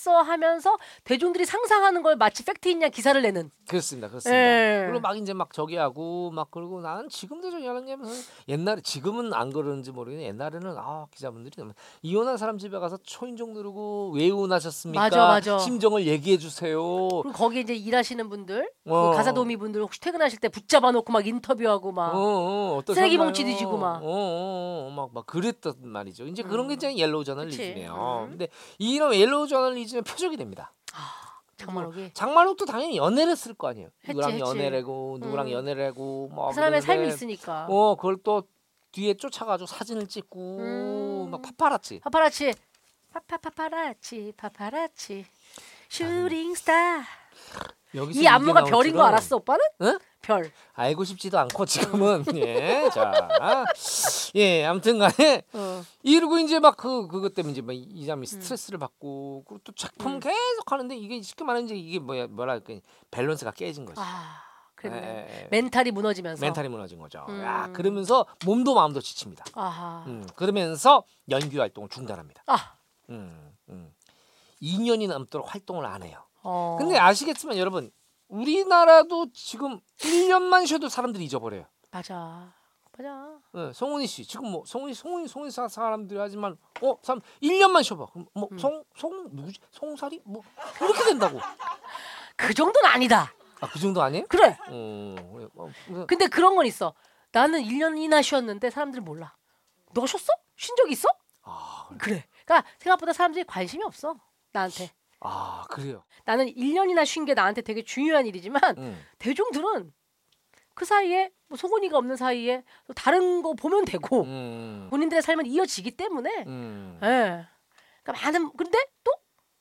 있어 하면서 대중들이 상상하는 걸 마치 팩트인 양 기사를 내는. 그렇습니다, 그렇습니다. 예. 그리고 막 이제 막 저기 하고 막 그러고 나는 지금도 저기 하는 게 무슨 옛날에 지금은 안 그러는지 모르겠는데 옛날에는 아 기자분들이 너무 이혼한 사람 집에 가서 초인종 누르고 왜 이혼하셨습니까? 맞아, 맞아. 심정을 얘기해 주세요. 그리고 거기 이제 일하시는 분들, 그 어. 가사 도우미 분들 혹시 퇴근하실 때 붙잡아 놓고 막 인터뷰하고 막 어, 어? 쓰레기 봉지 뒤지고 막. 어, 어, 어, 막, 막 그랬단 말이죠. 이제 그런 게 음. 이제 옐로우 저널리즘이에요. 음. 근데 이런 옐로우 저널리즘 의 표적이 됩니다. 장만옥이 장만옥도 당연히 연애를 했을 거 아니에요. 했지, 누구랑 했지. 연애를 하고 누구랑 음. 연애를 하고 뭐그 사람의 삶이 있으니까. 어 그걸 또 뒤에 쫓아가지고 사진을 찍고 음. 막 파파라치. 파파라치, 파파파파라치, 파파라치, shooting star. 여기서 이 안무가 별인 거 알았어 오빠는? 응? 별. 알고 싶지도 않고 지금은 예, 자, 예, 아무튼 간에 어. 이러고 이제 막 그 그것 때문에 이제 막이 사람이 스트레스를 받고 그리고 또 작품 음. 계속 하는데 이게 쉽게 말하면 이제 이게 뭐야 뭐랄까 밸런스가 깨진 거지. 아 그래. 예, 예, 예. 멘탈이 무너지면서. 멘탈이 무너진 거죠. 음. 야, 그러면서 몸도 마음도 지칩니다. 아하. 음, 그러면서 연기 활동을 중단합니다. 아. 음, 음. 2년이 넘도록 활동을 안 해요. 어. 근데 아시겠지만 여러분 우리나라도 지금 1년만 쉬어도 사람들이 잊어버려요. 맞아. 맞아. 예, 송은이 씨 지금 뭐 송은이 송은이 사- 사람들이 하지만 어 사람 1년만 쉬어 봐. 그럼 음. 뭐송 송 누구지? 송사리 뭐 이렇게 된다고. 그 정도는 아니다. 아 그 정도 아니에요? 그래. 어, 예, 어, 그- 근데 그런 건 있어. 나는 1년이나 쉬었는데 사람들이 몰라. 너가 쉬었어? 쉰 적 있어? 아, 그래. 그러니까 생각보다 사람들이 관심이 없어. 나한테. 아 그래요. 나는 1년이나 쉰 게 나한테 되게 중요한 일이지만 음. 대중들은 그 사이에 뭐 소곤이가 없는 사이에 또 다른 거 보면 되고 음. 본인들의 삶은 이어지기 때문에 음. 예. 그러니까 많은 근데 또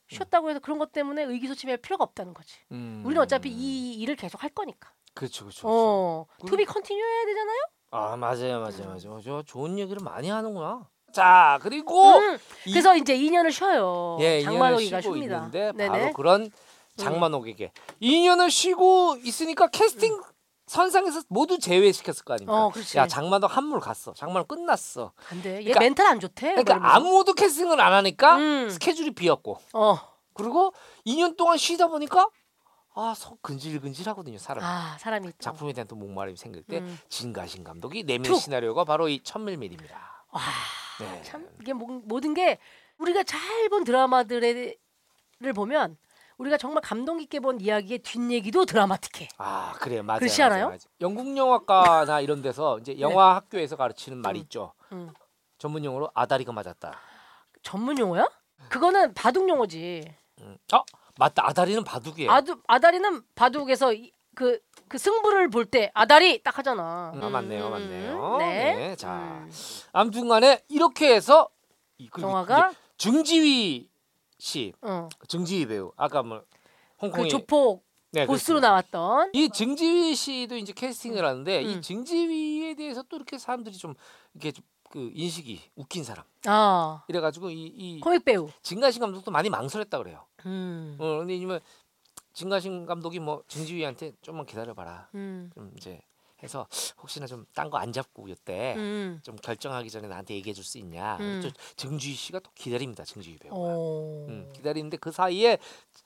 쉬었다고 해서 그런 것 때문에 의기소침할 필요가 없다는 거지. 음. 우리는 어차피 이 일을 계속 할 거니까. 그렇죠 그렇죠. 어. 그- to be continue 해야 되잖아요. 아 맞아요 맞아요 맞아요. 저 좋은 얘기를 많이 하는구나. 자 그리고 음. 이- 그래서 이제 2년을 쉬어요. 예, 2년을 장만옥이가 쉬고 쉽니다. 있는데 네네. 음. 바로 그런 장만옥이 2년을 쉬고 있으니까 캐스팅 선상에서 모두 제외시켰을 거 아닙니까? 어, 그렇지. 야 장만옥 한물 갔어. 장만옥 끝났어. 안 돼. 얘 그러니까- 멘탈 안 좋대. 그러니까 그러면서. 아무도 캐스팅을 안 하니까 음. 스케줄이 비었고 어. 그리고 2년 동안 쉬다 보니까 아 속 근질근질하거든요 사람. 아 사람이 또. 작품에 대한 또 목마름이 생길 때 음. 진가신 감독이 투. 시나리오가 바로 이 첨밀밀입니다. 와, 네. 참 이게 모- 모든 게 우리가 잘 본 드라마들을 보면 우리가 정말 감동 깊게 본 이야기의 뒷얘기도 드라마틱해. 아 그래요 맞아요. 그렇지 않아요? 맞아요. 영국 영화과나 이런 데서 이제 영화 학교에서 가르치는 말이 음. 있죠. 음. 전문 용어로 아다리가 맞았다. 전문 용어야? 그거는 바둑 용어지. 음. 어 맞다 아다리는 바둑이에요. 아두 아다리는 바둑에서 이- 그, 그 승부를 볼 때 아다리 딱 하잖아. 아, 맞네요, 음, 맞네요. 네. 네, 자. 음. 아무튼간에 이렇게 해서 이- 그리고 영화가 이제 증지휘 씨, 어, 증지휘 배우 아까 뭐 그 홍콩이 조폭 네, 보스로 그렇습니다. 나왔던 이 증지휘 씨도 이제 캐스팅을 하는데 음. 이 증지휘에 대해서 또 이렇게 사람들이 좀 이렇게 좀그 인식이 웃긴 사람 아 이래가지고 이, 이 코믹 배우. 진가신 감독도 많이 망설였다 그래요. 음. 어 근데 이면 진가신 감독이 뭐 증지휘한테 좀만 기다려봐라. 음. 좀 이제 해서 혹시나 좀 딴 거 안 잡고 이때 음. 좀 결정하기 전에 나한테 얘기해 줄 수 있냐. 음. 또 증주희 씨가 또 기다립니다. 증주희 배우가. 오. 음, 기다리는데 그 사이에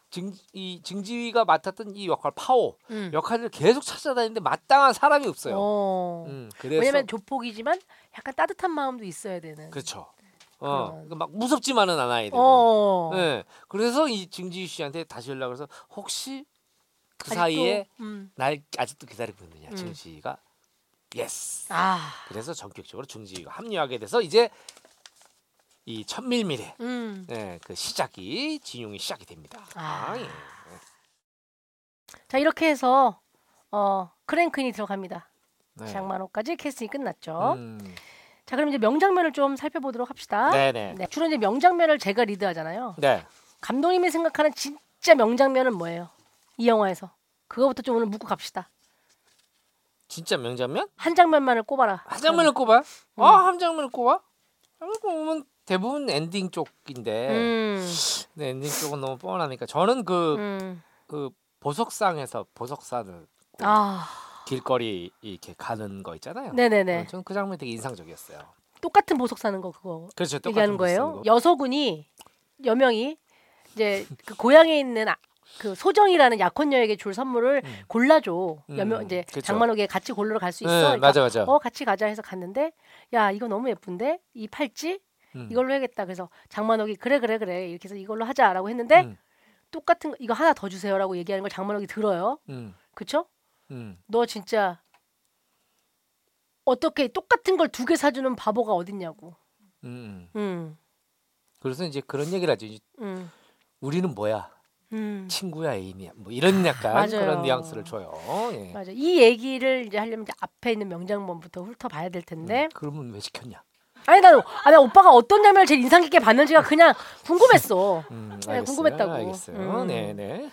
증, 이 증지휘가 맡았던 이 역할 파오 음. 역할을 계속 찾아다니는데 마땅한 사람이 없어요. 어. 음, 그래서 왜냐면 조폭이지만 약간 따뜻한 마음도 있어야 되는. 그렇죠. 어, 그런. 그막 무섭지만은 않아야 되고. 어. 네, 그래서 이 증지휘 씨한테 다시 연락을 해서 혹시 그 아직도, 사이에 음. 날 아직도 기다리고 있느냐. 음. 증지위가 yes. 아. 그래서 전격적으로 증지위가 합류하게 돼서 이제 이 첨밀밀의 음. 네, 그 시작이 진용이 시작이 됩니다. 아. 예. 자 이렇게 해서 어 크랭크인이 들어갑니다. 네. 장만옥까지 캐스팅이 끝났죠. 음. 자 그럼 이제 명장면을 좀 살펴보도록 합시다. 네네. 네, 주로 이제 명장면을 제가 리드하잖아요. 네. 감독님이 생각하는 진짜 명장면은 뭐예요? 이 영화에서 그거부터 좀 오늘 묻고 갑시다. 진짜 명장면? 한 장면만을 꼽아라. 한 장면을 꼽아? 음. 아, 한 장면을 꼽아? 장면 꼽으면 대부분 엔딩 쪽인데 음, 네, 엔딩 쪽은 너무 뻔하니까 저는 그, 음. 그 보석상에서 보석산을 아, 길거리 이렇게 가는 거 있잖아요. 네네네. 어, 저는 그 장면이 되게 인상적이었어요. 똑같은 보석 사는 거 그거 그렇죠. 얘기하는 거예요. 여서군이 여명이 이제 그 고향에 있는 아, 그 소정이라는 약혼녀에게 줄 선물을 음. 골라줘. 음, 여명 이제 그쵸. 장만옥에 같이 골르러 갈수 있어. 네, 그러니까 맞아 맞아. 어 같이 가자 해서 갔는데 야 이거 너무 예쁜데 이 팔찌 음. 이걸로 해야겠다. 그래서 장만옥이 그래 그래 그래 이렇게 해서 이걸로 하자라고 했는데 음, 똑같은 거, 이거 하나 더 주세요라고 얘기하는 걸 장만옥이 들어요. 음, 그쵸? 음. 너 진짜 어떻게 똑같은 걸 두 개 사주는 바보가 어딨냐고. 음. 음, 그래서 이제 그런 얘기를 하죠. 이제 음, 우리는 뭐야? 음. 친구야 애인이야 뭐 이런 약간 맞아요. 그런 뉘앙스를 줘요. 예. 맞아. 이 얘기를 이제 하려면 이제 앞에 있는 명장면부터 훑어봐야 될 텐데. 음, 그러면 왜 시켰냐? 아니 난, 아, 나 오빠가 어떤 장면을 제일 인상 깊게 봤는지가 그냥 궁금했어. 음, 네, 알겠어요. 궁금했다고. 알겠어요. 음. 네, 네. 네.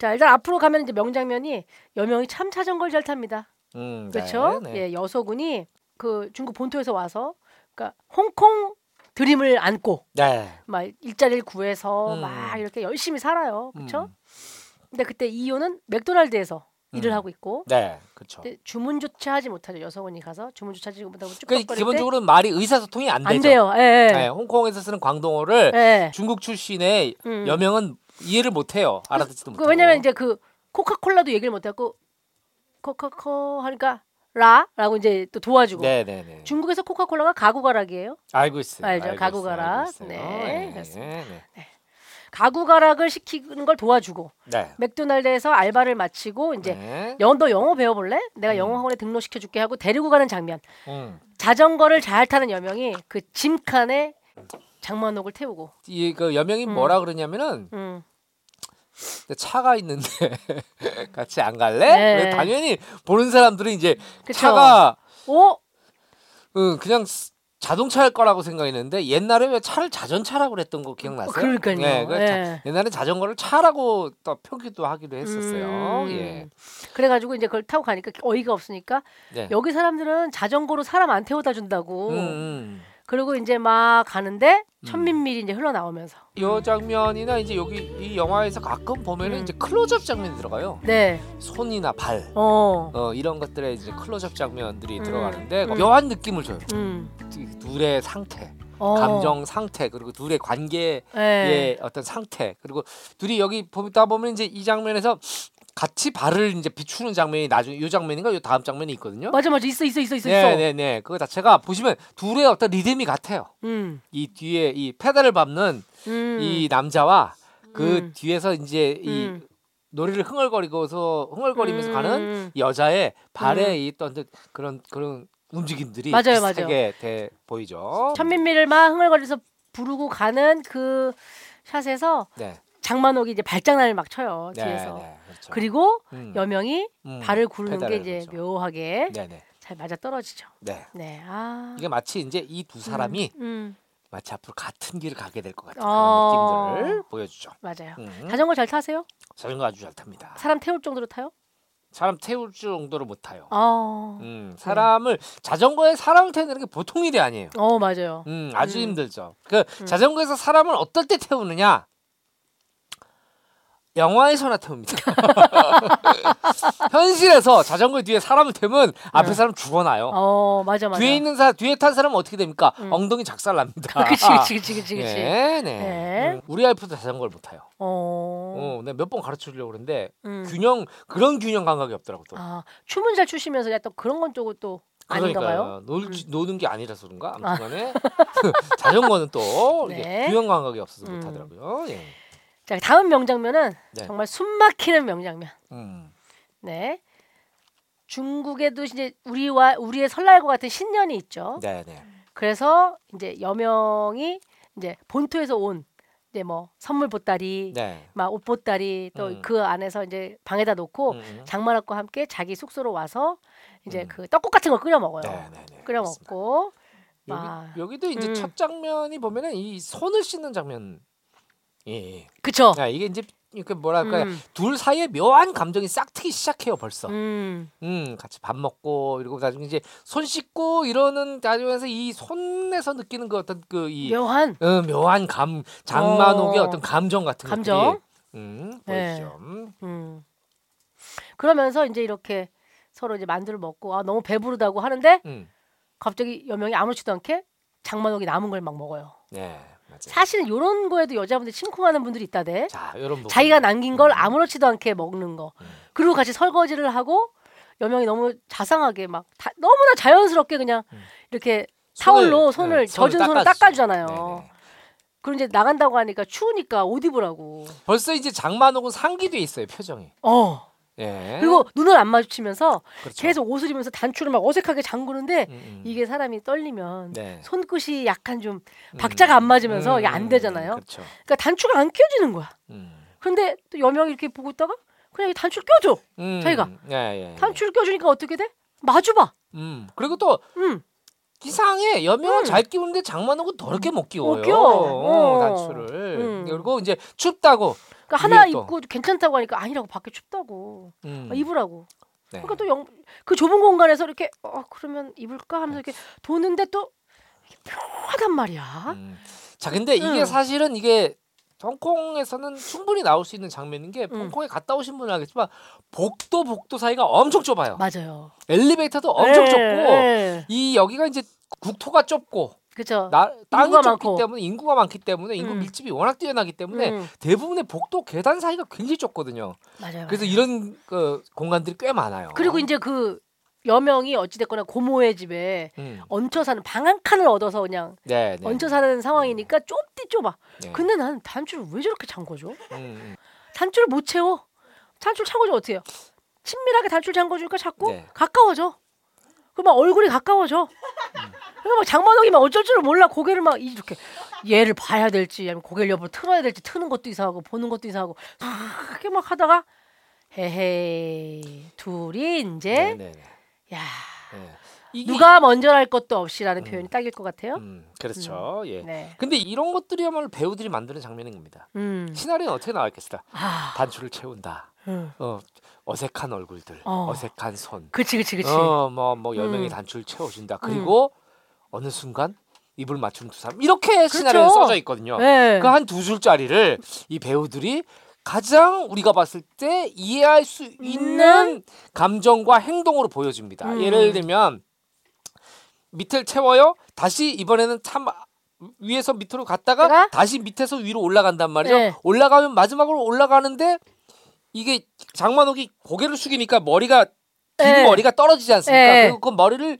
자 일단 앞으로 가면 이제 명장면이 여명이 참 자전거를 잘 탑니다. 음, 그렇죠? 네, 네. 예, 여소군이 그 중국 본토에서 와서 그러니까 홍콩 드림을 안고 네. 막 일자리를 구해서 음. 막 이렇게 열심히 살아요. 그렇죠? 음. 근데 그때 이효는 맥도날드에서 일을 음. 하고 있고 네, 그렇죠. 주문조차 하지 못하죠. 여성분이 가서 주문조차 하지 못하고 그 쭉쭉거릴 때 기본적으로 말이 의사소통이 안 되죠. 안 돼요. 예. 예. 네, 홍콩에서 쓰는 광동어를 예. 중국 출신의 음. 여명은 이해를 못 해요. 알아듣지도 그 못하고. 왜냐면 이제 그 코카콜라도 얘기를 못 하고 코카코 하니까 라라고 이제 또 도와주고 네, 네, 네. 중국에서 코카콜라가 가구가락이에요. 알고 있어요. 알죠, 알고 가구가락. 있어요, 알고 있어요. 네, 네, 그렇습니다. 네, 네. 가구가락을 시키는 걸 도와주고 네. 맥도날드에서 알바를 마치고 이제 네. 영, 너 영어 배워볼래? 내가 음. 영어 학원에 등록시켜줄게 하고 데리고 가는 장면. 음. 자전거를 잘 타는 여명이 그 짐칸에 장만옥을 태우고. 이그 여명이 음. 뭐라 그러냐면은 음. 차가 있는데 같이 안 갈래? 네. 당연히 보는 사람들은 이제 그쵸. 차가 오, 응, 그냥 스- 자동차일 거라고 생각했는데 옛날에 왜 차를 자전차라고 그랬던 거 기억나세요? 그러니까요. 예, 그 자- 예. 옛날에 자전거를 차라고 또 표기도 하기도 했었어요. 음. 예. 그래가지고 이제 그걸 타고 가니까 어이가 없으니까 네. 여기 사람들은 자전거로 사람 안 태워다 준다고. 음, 음. 그리고 이제 막 가는데 음. 천민밀이 이제 흘러나오면서. 이 장면이나 이제 여기 이 영화에서 가끔 보면은 음. 이제 클로즈업 장면이 들어가요. 네. 손이나 발. 어. 어 이런 것들에 이제 클로즈업 장면들이 음. 들어가는데 음. 묘한 느낌을 줘요. 음. 이 둘의 상태, 어. 감정 상태 그리고 둘의 관계의 예. 어떤 상태 그리고 둘이 여기 보다 보면 이제 이 장면에서 같이 발을 이제 비추는 장면이 나중에 이 장면인가 이 다음 장면이 있거든요. 맞아 맞아 있어 있어 있어 있어. 네네네 그거 자체가 보시면 둘의 어떤 리듬이 같아요. 음. 이 뒤에 이 페달을 밟는 음. 이 남자와 그 음. 뒤에서 이제 이 음. 노래를 흥얼거리고서 흥얼거리면서 음. 가는 이 여자의 발에 음. 있던 그- 그런 그런 움직임들이 맞아요, 비슷하게 돼 보이죠. 천민밀을 막 흥얼거리면서 부르고 가는 그 샷에서 네. 장만옥이 이제 발장난을 막 쳐요 네, 뒤에서. 네, 그렇죠. 그리고 음, 여명이 음, 발을 구르는 게 이제 그렇죠. 묘하게 네네. 잘 맞아 떨어지죠. 네. 네. 아. 이게 마치 이제 이 두 사람이 음, 마치 앞으로 같은 길을 가게 될 것 같은 어. 그런 느낌들을 보여주죠. 맞아요. 음. 자전거 잘 타세요? 자전거 아주 잘 탑니다. 사람 태울 정도로 타요? 사람 태울 정도로 못 타요. 어. 음, 사람을 자전거에 사람을 태우는 게 보통 일이 아니에요. 어 맞아요. 음, 아주 음. 힘들죠. 그 음. 자전거에서 사람을 어떨 때 태우느냐? 영화에서나 태웁니다. 현실에서 자전거 뒤에 사람을 태우면 앞에 네. 사람 죽어나요. 어 맞아 맞아. 뒤에 있는 사 뒤에 탄 사람은 어떻게 됩니까? 음. 엉덩이 작살납니다. 그치 그치 그치 그치 그치. 네, 네. 네. 음, 우리 와이프도 자전거를 못 타요. 어. 어, 내가 몇 번 가르쳐 주려고 그러는데 음. 균형 그런 균형 감각이 없더라고 또. 아 춤은 잘 추시면서 약간 그런 건 쪽은 또 봐요. 놀, 음. 노는 게 아니라서 그런가? 아무튼간에 자전거는 또 이게 네. 균형 감각이 없어서 음. 못 하더라고요. 예. 자 다음 명장면은 네. 정말 숨막히는 명장면. 음. 네. 중국에도 이제 우리와 우리의 설날과 같은 신년이 있죠. 네, 네. 그래서 이제 여명이 이제 본토에서 온 이제 뭐 선물 보따리, 네. 막 옷 보따리 또 음. 그 안에서 이제 방에다 놓고 음, 음. 장만학과 함께 자기 숙소로 와서 이제 음. 그 떡국 같은 거 끓여 먹어요. 네, 네, 네. 끓여. 먹고 여기 막 여기 도 이제 음. 첫 장면이 보면은 이 손을 씻는 장면. 예. 예. 그쵸. 야, 이게 이제 이렇게 뭐랄까 음. 둘 사이에 묘한 감정이 싹 트기 시작해요 벌써. 음. 음, 같이 밥 먹고 이러고 나중에 이제 손 씻고 이러는 과정에서 이 손에서 느끼는 그 어떤 그이 묘한 어, 묘한 감 장만옥의 어. 어. 떤 감정 같은 감정. 것들이 음, 네. 보이죠. 음. 음. 그러면서 이제 이렇게 서로 이제 만두를 먹고 아 너무 배부르다고 하는데 음. 갑자기 여명이 아무렇지도 않게 장만옥이 남은 걸 막 먹어요. 네. 사실은 이런 거에도 여자분들 심쿵하는 분들이 있다대. 자, 이런. 자기가 남긴 걸 음. 아무렇지도 않게 먹는 거. 음. 그리고 같이 설거지를 하고 여명이 너무 자상하게 막 다, 너무나 자연스럽게 그냥 음. 이렇게 타올로 손을 네, 젖은 손을. 닦아주잖아요. 네네. 그리고 이제 나간다고 하니까 추우니까 옷 입으라고. 벌써 이제 장만옥은 상기돼 있어요 표정이. 어. 예. 그리고 눈을 안 마주치면서 그렇죠. 계속 옷을 입으면서 단추를 막 어색하게 잠그는데 음, 음. 이게 사람이 떨리면 네. 손끝이 약간 좀 음, 박자가 안 맞으면서 음, 이게 안 되잖아요. 그렇죠. 그러니까 단추가 안 껴지는 거야. 음. 근데 또 여명이 이렇게 보고 있다가 그냥 이 단추를 껴줘. 음. 자기가. 예, 예. 단추를 껴주니까 어떻게 돼? 마주봐. 음. 그리고 또 음. 이상해 여명은 음. 잘 끼우는데 장만옥은 더럽게 못 끼워요. 못 끼워. 어, 어. 단추를. 음. 그리고 이제 춥다고 그러니까 하나 이게 또- 입고 괜찮다고 하니까 아니라고 밖에 춥다고 음. 아, 입으라고. 네. 그러니까 또 영, 그 좁은 공간에서 이렇게 어 그러면 입을까 하면서 이렇게 도는데 또 묘하단 말이야. 음. 자, 근데 이게 응. 사실은 이게 홍콩에서는 충분히 나올 수 있는 장면인 게 응. 홍콩에 갔다 오신 분은 알겠지만 복도 복도 사이가 엄청 좁아요. 맞아요. 엘리베이터도 엄청 예, 좁고 예. 이 여기가 이제 국토가 좁고 그죠. 나, 땅이 좁기 많고. 때문에 인구가 많기 때문에 인구 음. 밀집이 워낙 뛰어나기 때문에 음, 대부분의 복도 계단 사이가 굉장히 좁거든요. 맞아요. 그래서 이런 그 공간들이 꽤 많아요. 그리고 이제 그 여명이 어찌됐거나 고모의 집에 음. 얹혀 사는 방 한 칸을 얻어서 그냥 네, 네. 얹혀 사는 상황이니까 좁디 좁아. 네. 근데 나는 단추를 왜 저렇게 찬 거죠? 음, 음. 단추를 못 채워. 단추를 찬 거죠 어떻게 해요? 친밀하게 단추를 잠궈 주니까 자꾸 네. 가까워져. 그막 얼굴이 가까워져. 그러니까 막 장만옥이 막 어쩔 줄을 몰라 고개를 막 이렇게 얘를 봐야 될지 아니면 고개를 옆으로 틀어야 될지 트는 것도 이상하고 보는 것도 이상하고 그렇게 막 하다가 헤헤 둘이 이제 네, 네, 네. 야 네. 누가 먼저 할 것도 없이라는 음. 표현이 딱일 것 같아요. 음, 그렇죠. 예. 네. 근데 이런 것들이야말로 배우들이 만드는 장면인 겁니다. 음. 시나리오는 어떻게 나왔겠어요? 아. 단추를 채운다. 음. 어, 어색한 얼굴들, 어. 어. 색한 손. 그치 그치 그치. 어, 뭐, 뭐, 열 명이 음. 단추를 채워준다. 그리고 어느 순간 입을 맞춘 두 사람. 이렇게 시나리오에 그렇죠. 써져 있거든요. 네. 그 한 두 줄짜리를 이 배우들이 가장 우리가 봤을 때 이해할 수 있는 감정과 행동으로 보여줍니다. 음. 예를 들면 밑을 채워요. 다시 이번에는 참 위에서 밑으로 갔다가 내가? 다시 밑에서 위로 올라간단 말이죠. 네. 올라가면 마지막으로 올라가는데 이게 장만옥이 고개를 숙이니까 머리가 긴 네. 머리가 떨어지지 않습니까? 네. 그리고 그 머리를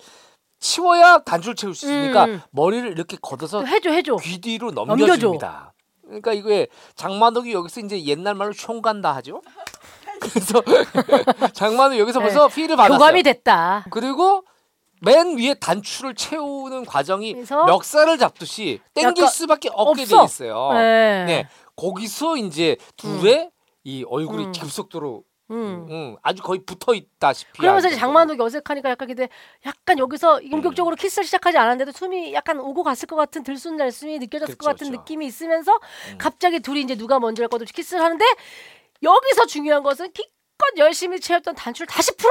치워야 단추를 채울 수 있으니까 음. 머리를 이렇게 걷어서 또 해줘 해줘. 귀 뒤로 넘겨줘. 넘겨줍니다. 그러니까 이게 장만옥이 여기서 이제 옛날 말로 총간다 하죠. 그래서 장만옥 여기서 네. 벌써 피를 받았어요. 교감이 됐다. 그리고 맨 위에 단추를 채우는 과정이 멱살을 잡듯이 땡길 수밖에 없게 돼 없어. 있어요. 네. 네. 거기서 이제 둘의 이 얼굴이 음. 급속도로 음. 음, 아주 거의 붙어 있다시피 그러면서 이제 장만옥이 어색하니까 약간 근데 약간 여기서 본격적으로 키스를 시작하지 않았는데도 숨이 약간 오고 갔을 것 같은 들숨날숨이 느껴졌을 것 그렇죠, 같은 그렇죠. 느낌이 있으면서 음. 갑자기 둘이 이제 누가 먼저 할 것도 없이 키스를 하는데 여기서 중요한 것은 기껏 열심히 채웠던 단추를 다시 풀어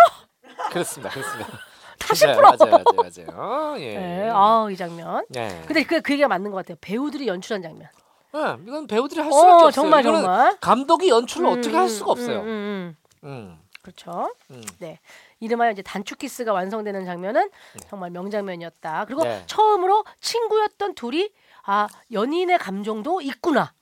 그렇습니다. 그렇습니다. 다시 맞아요, 풀어. 맞아요, 맞아요, 맞아요. 예. 네, 아이 장면. 네. 근데 그, 그 얘기가 맞는 것 같아요. 배우들이 연출한 장면. 네, 이건 배우들이 할 수밖에 어 없어요. 정말 이거는 정말. 감독이 연출을 어떻게 할 음, 수가 없어요. 음, 음, 음. 음, 그렇죠. 음. 이름하여 이제 단추 키스가 완성되는 장면은 정말 명장면이었다. 그리고 네. 처음으로 친구였던 둘이 아 연인의 감정도 있구나.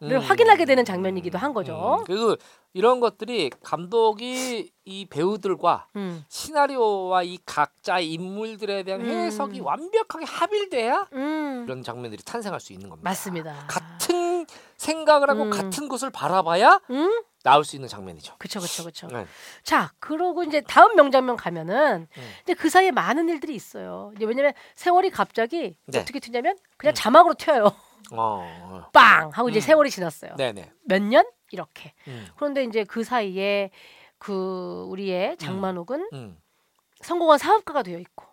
를 음. 확인하게 되는 장면이기도 한 거죠. 음, 그리고 이런 것들이 감독이 이 배우들과 음. 시나리오와 이 각자의 인물들에 대한 음. 해석이 완벽하게 합일돼야 음. 이런 장면들이 탄생할 수 있는 겁니다. 맞습니다. 같은 생각을 하고 음. 같은 곳을 바라봐야 음? 나올 수 있는 장면이죠. 그쵸 그쵸 그쵸. 네. 자 그러고 이제 다음 명장면 가면은 음. 이제 그 사이에 많은 일들이 있어요. 왜냐면 세월이 갑자기 네. 어떻게 튀냐면 그냥 음. 자막으로 튀어요. 어, 어. 빵 하고 이제 음. 세월이 지났어요. 네네. 몇 년 이렇게. 음, 그런데 이제 그 사이에 그 우리의 장만옥은 음, 성공한 사업가가 되어 있고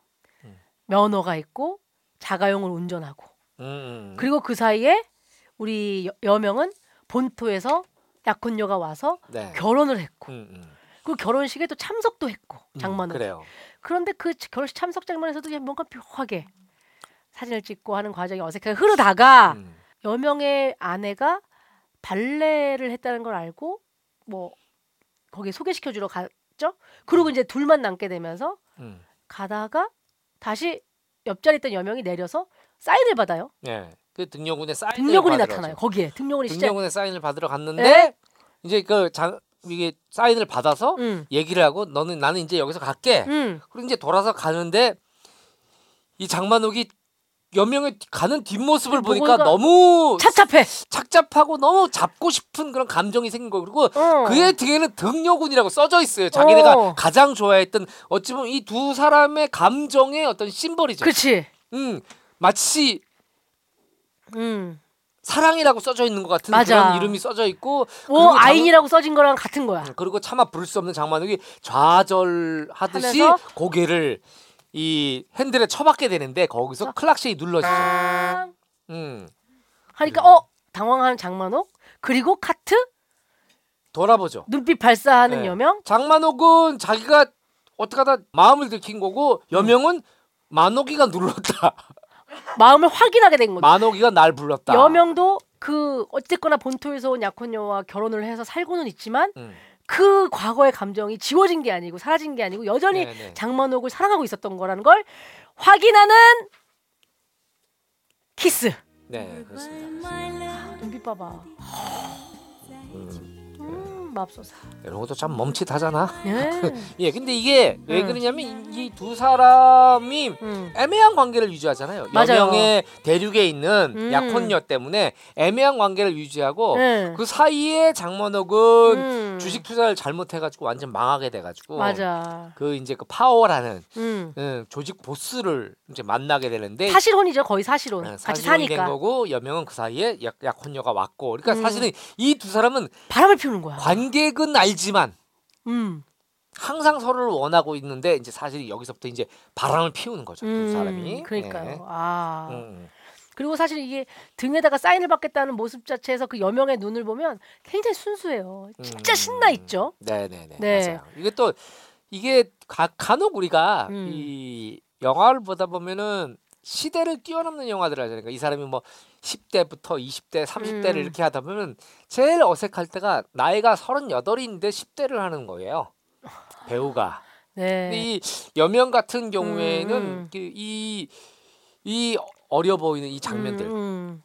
음. 면허가 있고 자가용을 운전하고 음, 음. 그리고 그 사이에 우리 여, 여명은 본토에서 약혼녀가 와서 네. 결혼을 했고 음, 음. 그 결혼식에 또 참석도 했고 음, 장만옥 그래요. 그런데 그 결혼식 참석 장면에서도 뭔가 묘하게 사진을 찍고 하는 과정이 어색하게 흐르다가 음, 여명의 아내가 발레를 했다는 걸 알고 뭐 거기에 소개시켜 주러 갔죠. 그리고 이제 둘만 남게 되면서 음. 가다가 다시 옆자리 있던 여명이 내려서 사인을 받아요. 네. 그 등려군의 사인을 등려군이 받으러 나타나요. 가죠. 거기에 등려군이 등려군의 사인을 받으러 갔는데 네? 이제 그 장, 이게 사인을 받아서 응. 얘기를 하고 너는 나는 이제 여기서 갈게. 응. 그리고 이제 돌아서 가는데 이 장만옥이 여명의 가는 뒷모습을 보니까 너무 착잡해. 착잡하고 너무 잡고 싶은 그런 감정이 생긴 거고 그리고 어. 그의 등에는 등려군이라고 써져 있어요. 자기네가 어. 가장 좋아했던 어찌 보면 이 두 사람의 감정의 어떤 심벌이죠. 그렇지. 음, 마치 응. 사랑이라고 써져 있는 것 같은 맞아. 그런 이름이 써져 있고 오 그리고 장- 아인이라고 써진 거랑 같은 거야. 그리고 차마 부를 수 없는 장만욱이 좌절하듯이 하면서? 고개를 이 핸들에 쳐박게 되는데 거기서 클락션이 눌러지죠. 빵 음, 하니까 어 당황한 장만옥 그리고 카트 돌아보죠. 눈빛 발사하는 네. 여명. 장만옥은 자기가 어떻게 하다 마음을 들킨 거고 여명은 만옥이가 눌렀다. 마음을 확인하게 된 거죠. 만옥이가 날 불렀다. 여명도 그 어쨌거나 본토에서 온 약혼녀와 결혼을 해서 살고는 있지만 음. 그 과거의 감정이 지워진 게 아니고 사라진 게 아니고 여전히 네네. 장만옥을 사랑하고 있었던 거라는 걸 확인하는 키스. 네 그렇습니다. 눈빛 봐봐. 음, 음, 맙소사. 이런 것도 참 멈칫하잖아. 네. 예, 근데 이게 왜 음. 그러냐면 이 두 사람이 음. 애매한 관계를 유지하잖아요. 맞아요. 여명의 대륙에 있는 음. 약혼녀 때문에 애매한 관계를 유지하고 네. 그 사이에 장만옥은 음. 주식 투자를 잘못해가지고 완전 망하게 돼가지고 맞아. 그 이제 그 파워라는 음. 응, 조직 보스를 이제 만나게 되는데 사실혼이죠 거의 사실혼. 네, 같이 사실혼이 된 사니까 거고 여명은 그 사이에 약, 약혼녀가 왔고 그러니까 음. 사실은 이 두 사람은 바람을 피우는 거야. 관 객은 알지만 음. 항상 서로를 원하고 있는데 이제 사실 여기서부터 이제 바람을 피우는 거죠 두 사람이. 그러니까요. 네. 아. 음. 그리고 사실 이게 등에다가 사인을 받겠다는 모습 자체에서 그 여명의 눈을 보면 굉장히 순수해요. 진짜 음. 신나 있죠. 네네네. 네. 맞아요. 이게 또 이게 가, 간혹 우리가 음. 이 영화를 보다 보면은 시대를 뛰어넘는 영화들 하잖아요. 그러니까 이 사람이 뭐 10대부터 20대, 30대를 음. 이렇게 하다 보면 제일 어색할 때가 나이가 38인데 10대를 하는 거예요. 배우가. 네. 이 여명 같은 경우에는 음. 그 이, 이 어려 보이는 이 장면들 음,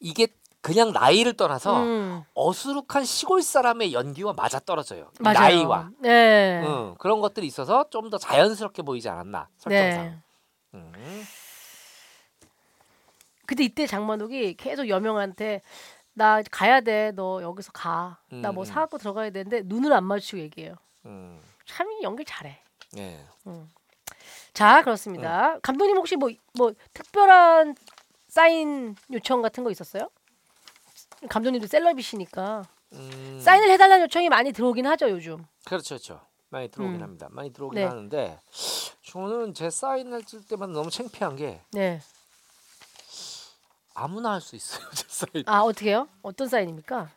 이게 그냥 나이를 떠나서 음. 어수룩한 시골 사람의 연기와 맞아 떨어져요. 나이와 네. 응, 그런 것들이 있어서 좀 더 자연스럽게 보이지 않았나 설정상. 네. 음. 근데 이때 장만옥이 계속 여명한테 나 가야 돼. 너 여기서 가. 나뭐 음. 사갖고 들어가야 되는데 눈을 안 마주치고 얘기해요. 음. 참 연기 잘해. 예. 자 그렇습니다. 감독님 혹시 뭐 뭐 특별한 사인 요청 같은 거 있었어요? 감독님도 셀럽이시니까 음. 사인을 해달라는 요청이 많이 들어오긴 하죠 요즘. 그렇죠, 그렇죠. 많이 들어오긴 음. 합니다. 많이 들어오긴 네. 하는데 저는 제 사인을 쓸 때마다 너무 창피한 게 네. 아무나 할 수 있어요. 제 사인. 아 어떻게요? 어떤 사인입니까?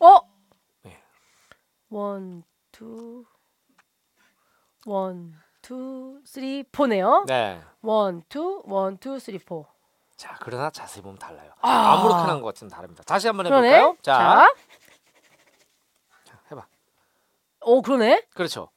어? 네. one, two, one, two, three, four네요. 네. one, two, one, two, three, four. 자, 그러나 자세히 보면 달라요. 아. 아무렇게나 한것 같은 다릅니다. 다시 한번 그러네. 해볼까요? 자, 자, 자, 해봐. 오 그러네. 그렇죠.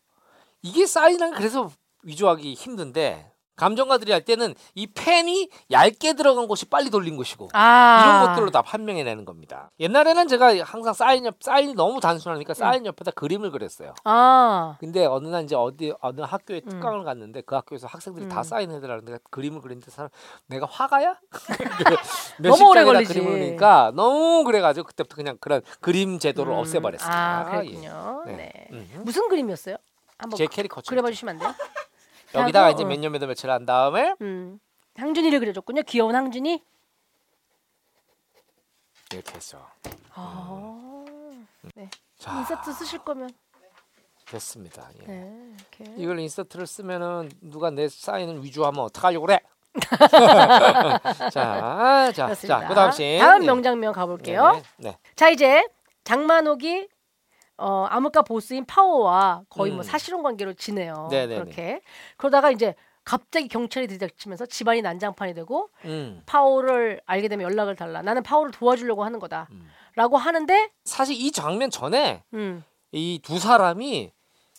이게 사인은 그래서 위조하기 힘든데 감정가들이 할 때는 이 펜이 얇게 들어간 곳이 빨리 돌린 것이고 아 이런 것들로 다 판명해내는 겁니다. 옛날에는 제가 항상 사인 옆 사인이 너무 단순하니까 사인 옆에다 그림을 그렸어요. 아 근데 어느 날 이제 어디 어느 학교에 음. 특강을 갔는데 그 학교에서 학생들이 다 음. 사인해달라는데 내가 그림을 그리는데 사람 내가 화가야? 몇 너무 오래 걸리지. 그림을 그리니까 너무 그래가지고 그때부터 그냥 그런 그림 제도를 음, 없애버렸습니다. 아 예. 그렇군요. 네. 네. 음. 무슨 그림이었어요? 한번 제 캐리커처. 그려봐 주시면 안 돼요? 여기다가 이제 어. 몇년 몇월 며칠 한 다음에 음. 항준이를 그려줬군요. 귀여운 항준이. 이렇게 했죠. 아. 네. 자, 인서트 쓰실 거면. 됐습니다. 예. 네. 이렇게. 이걸 인서트를 쓰면은 누가 내 사인을 위조하면 어떡하려고 그래? 자, 자, 그렇습니다. 자, 그다음 씬. 다음 예. 명장면 가볼게요. 네, 네. 자 이제 장만옥이 어, 암흑가 보스인 파워와 거의 뭐 음. 사실혼 관계로 지내요. 네네네. 그렇게 그러다가 이제 갑자기 경찰이 들이닥치면서 집안이 난장판이 되고 음. 파워를 알게 되면 연락을 달라. 나는 파워를 도와주려고 하는 거다. 음. 라고 하는데 사실 이 장면 전에 음, 이두 사람이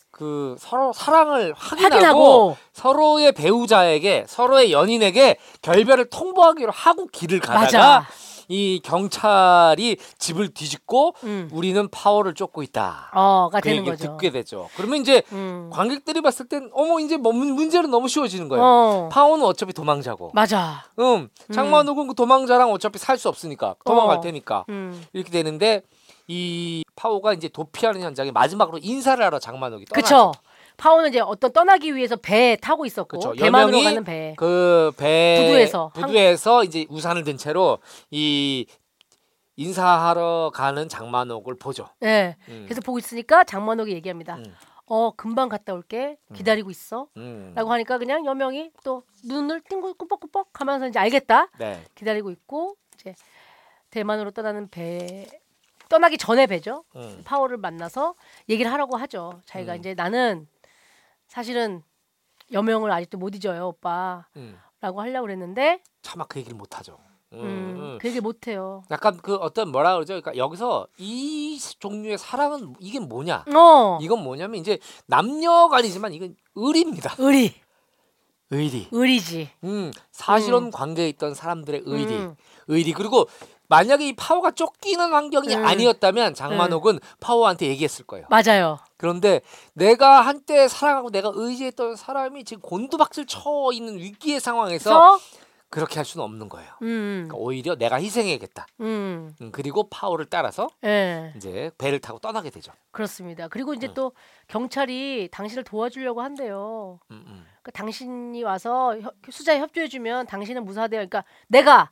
그 서로 사랑을 확인하고, 확인하고 서로의 배우자에게 서로의 연인에게 결별을 통보하기로 하고 길을 가다가 맞아. 이 경찰이 집을 뒤집고 음. 우리는 파워를 쫓고 있다. 어가 그 되는 거죠. 듣게 되죠. 그러면 이제 음. 관객들이 봤을 땐 어머 이제 뭐 문- 문제는 너무 쉬워지는 거예요. 어. 파워는 어차피 도망자고. 맞아. 음, 장만욱은 그 도망자랑 어차피 살 수 없으니까 도망갈 어. 테니까 음. 이렇게 되는데 이 파워가 이제 도피하는 현장에 마지막으로 인사를 하러 장만욱이 떠나죠. 그쵸. 파워는 이제 어떤 떠나기 위해서 배에 타고 있었고 그쵸. 대만으로 여명이 가는 배. 그 배 부두에서 부두에서 이제 우산을 든 채로 이 인사하러 가는 장만옥을 보죠. 네. 음. 그래서 보고 있으니까 장만옥이 얘기합니다. 음. 어 금방 갔다 올게 기다리고 있어. 음. 라고 하니까 그냥 여명이 또 눈을 띵고 꾸벅꾸벅 하면서 이제 알겠다 네. 기다리고 있고 이제 대만으로 떠나는 배 떠나기 전에 뵈죠. 음. 파워를 만나서 얘기를 하라고 하죠. 자기가 음. 이제 나는 사실은 여명을 아직도 못 잊어요, 오빠라고 음. 하려고 그랬는데 차마 그 얘기를 못 하죠. 음, 음, 음. 그 얘기 못 해요. 약간 그 어떤 뭐라 그러죠? 그러니까 여기서 이 종류의 사랑은 이게 뭐냐? 어. 이건 뭐냐면 이제 남녀가 아니지만 이건 의리입니다. 의리. 의리. 의리지. 음, 사실혼 관계에 있던 사람들의 의리. 음. 의리. 그리고 만약에 이 파워가 쫓기는 환경이 음. 아니었다면 장만옥은 파워한테 얘기했을 거예요. 맞아요. 그런데 내가 한때 사랑하고 내가 의지했던 사람이 지금 곤두박질 쳐 있는 위기의 상황에서 그래서 그렇게 할 수는 없는 거예요. 음. 그러니까 오히려 내가 희생해야겠다. 음. 음, 그리고 파워를 따라서 예. 이제 배를 타고 떠나게 되죠. 그렇습니다. 그리고 이제 음. 또 경찰이 당신을 도와주려고 한대요. 음, 음. 그러니까 당신이 와서 협- 수사에 협조해주면 당신은 무사돼요. 그러니까 내가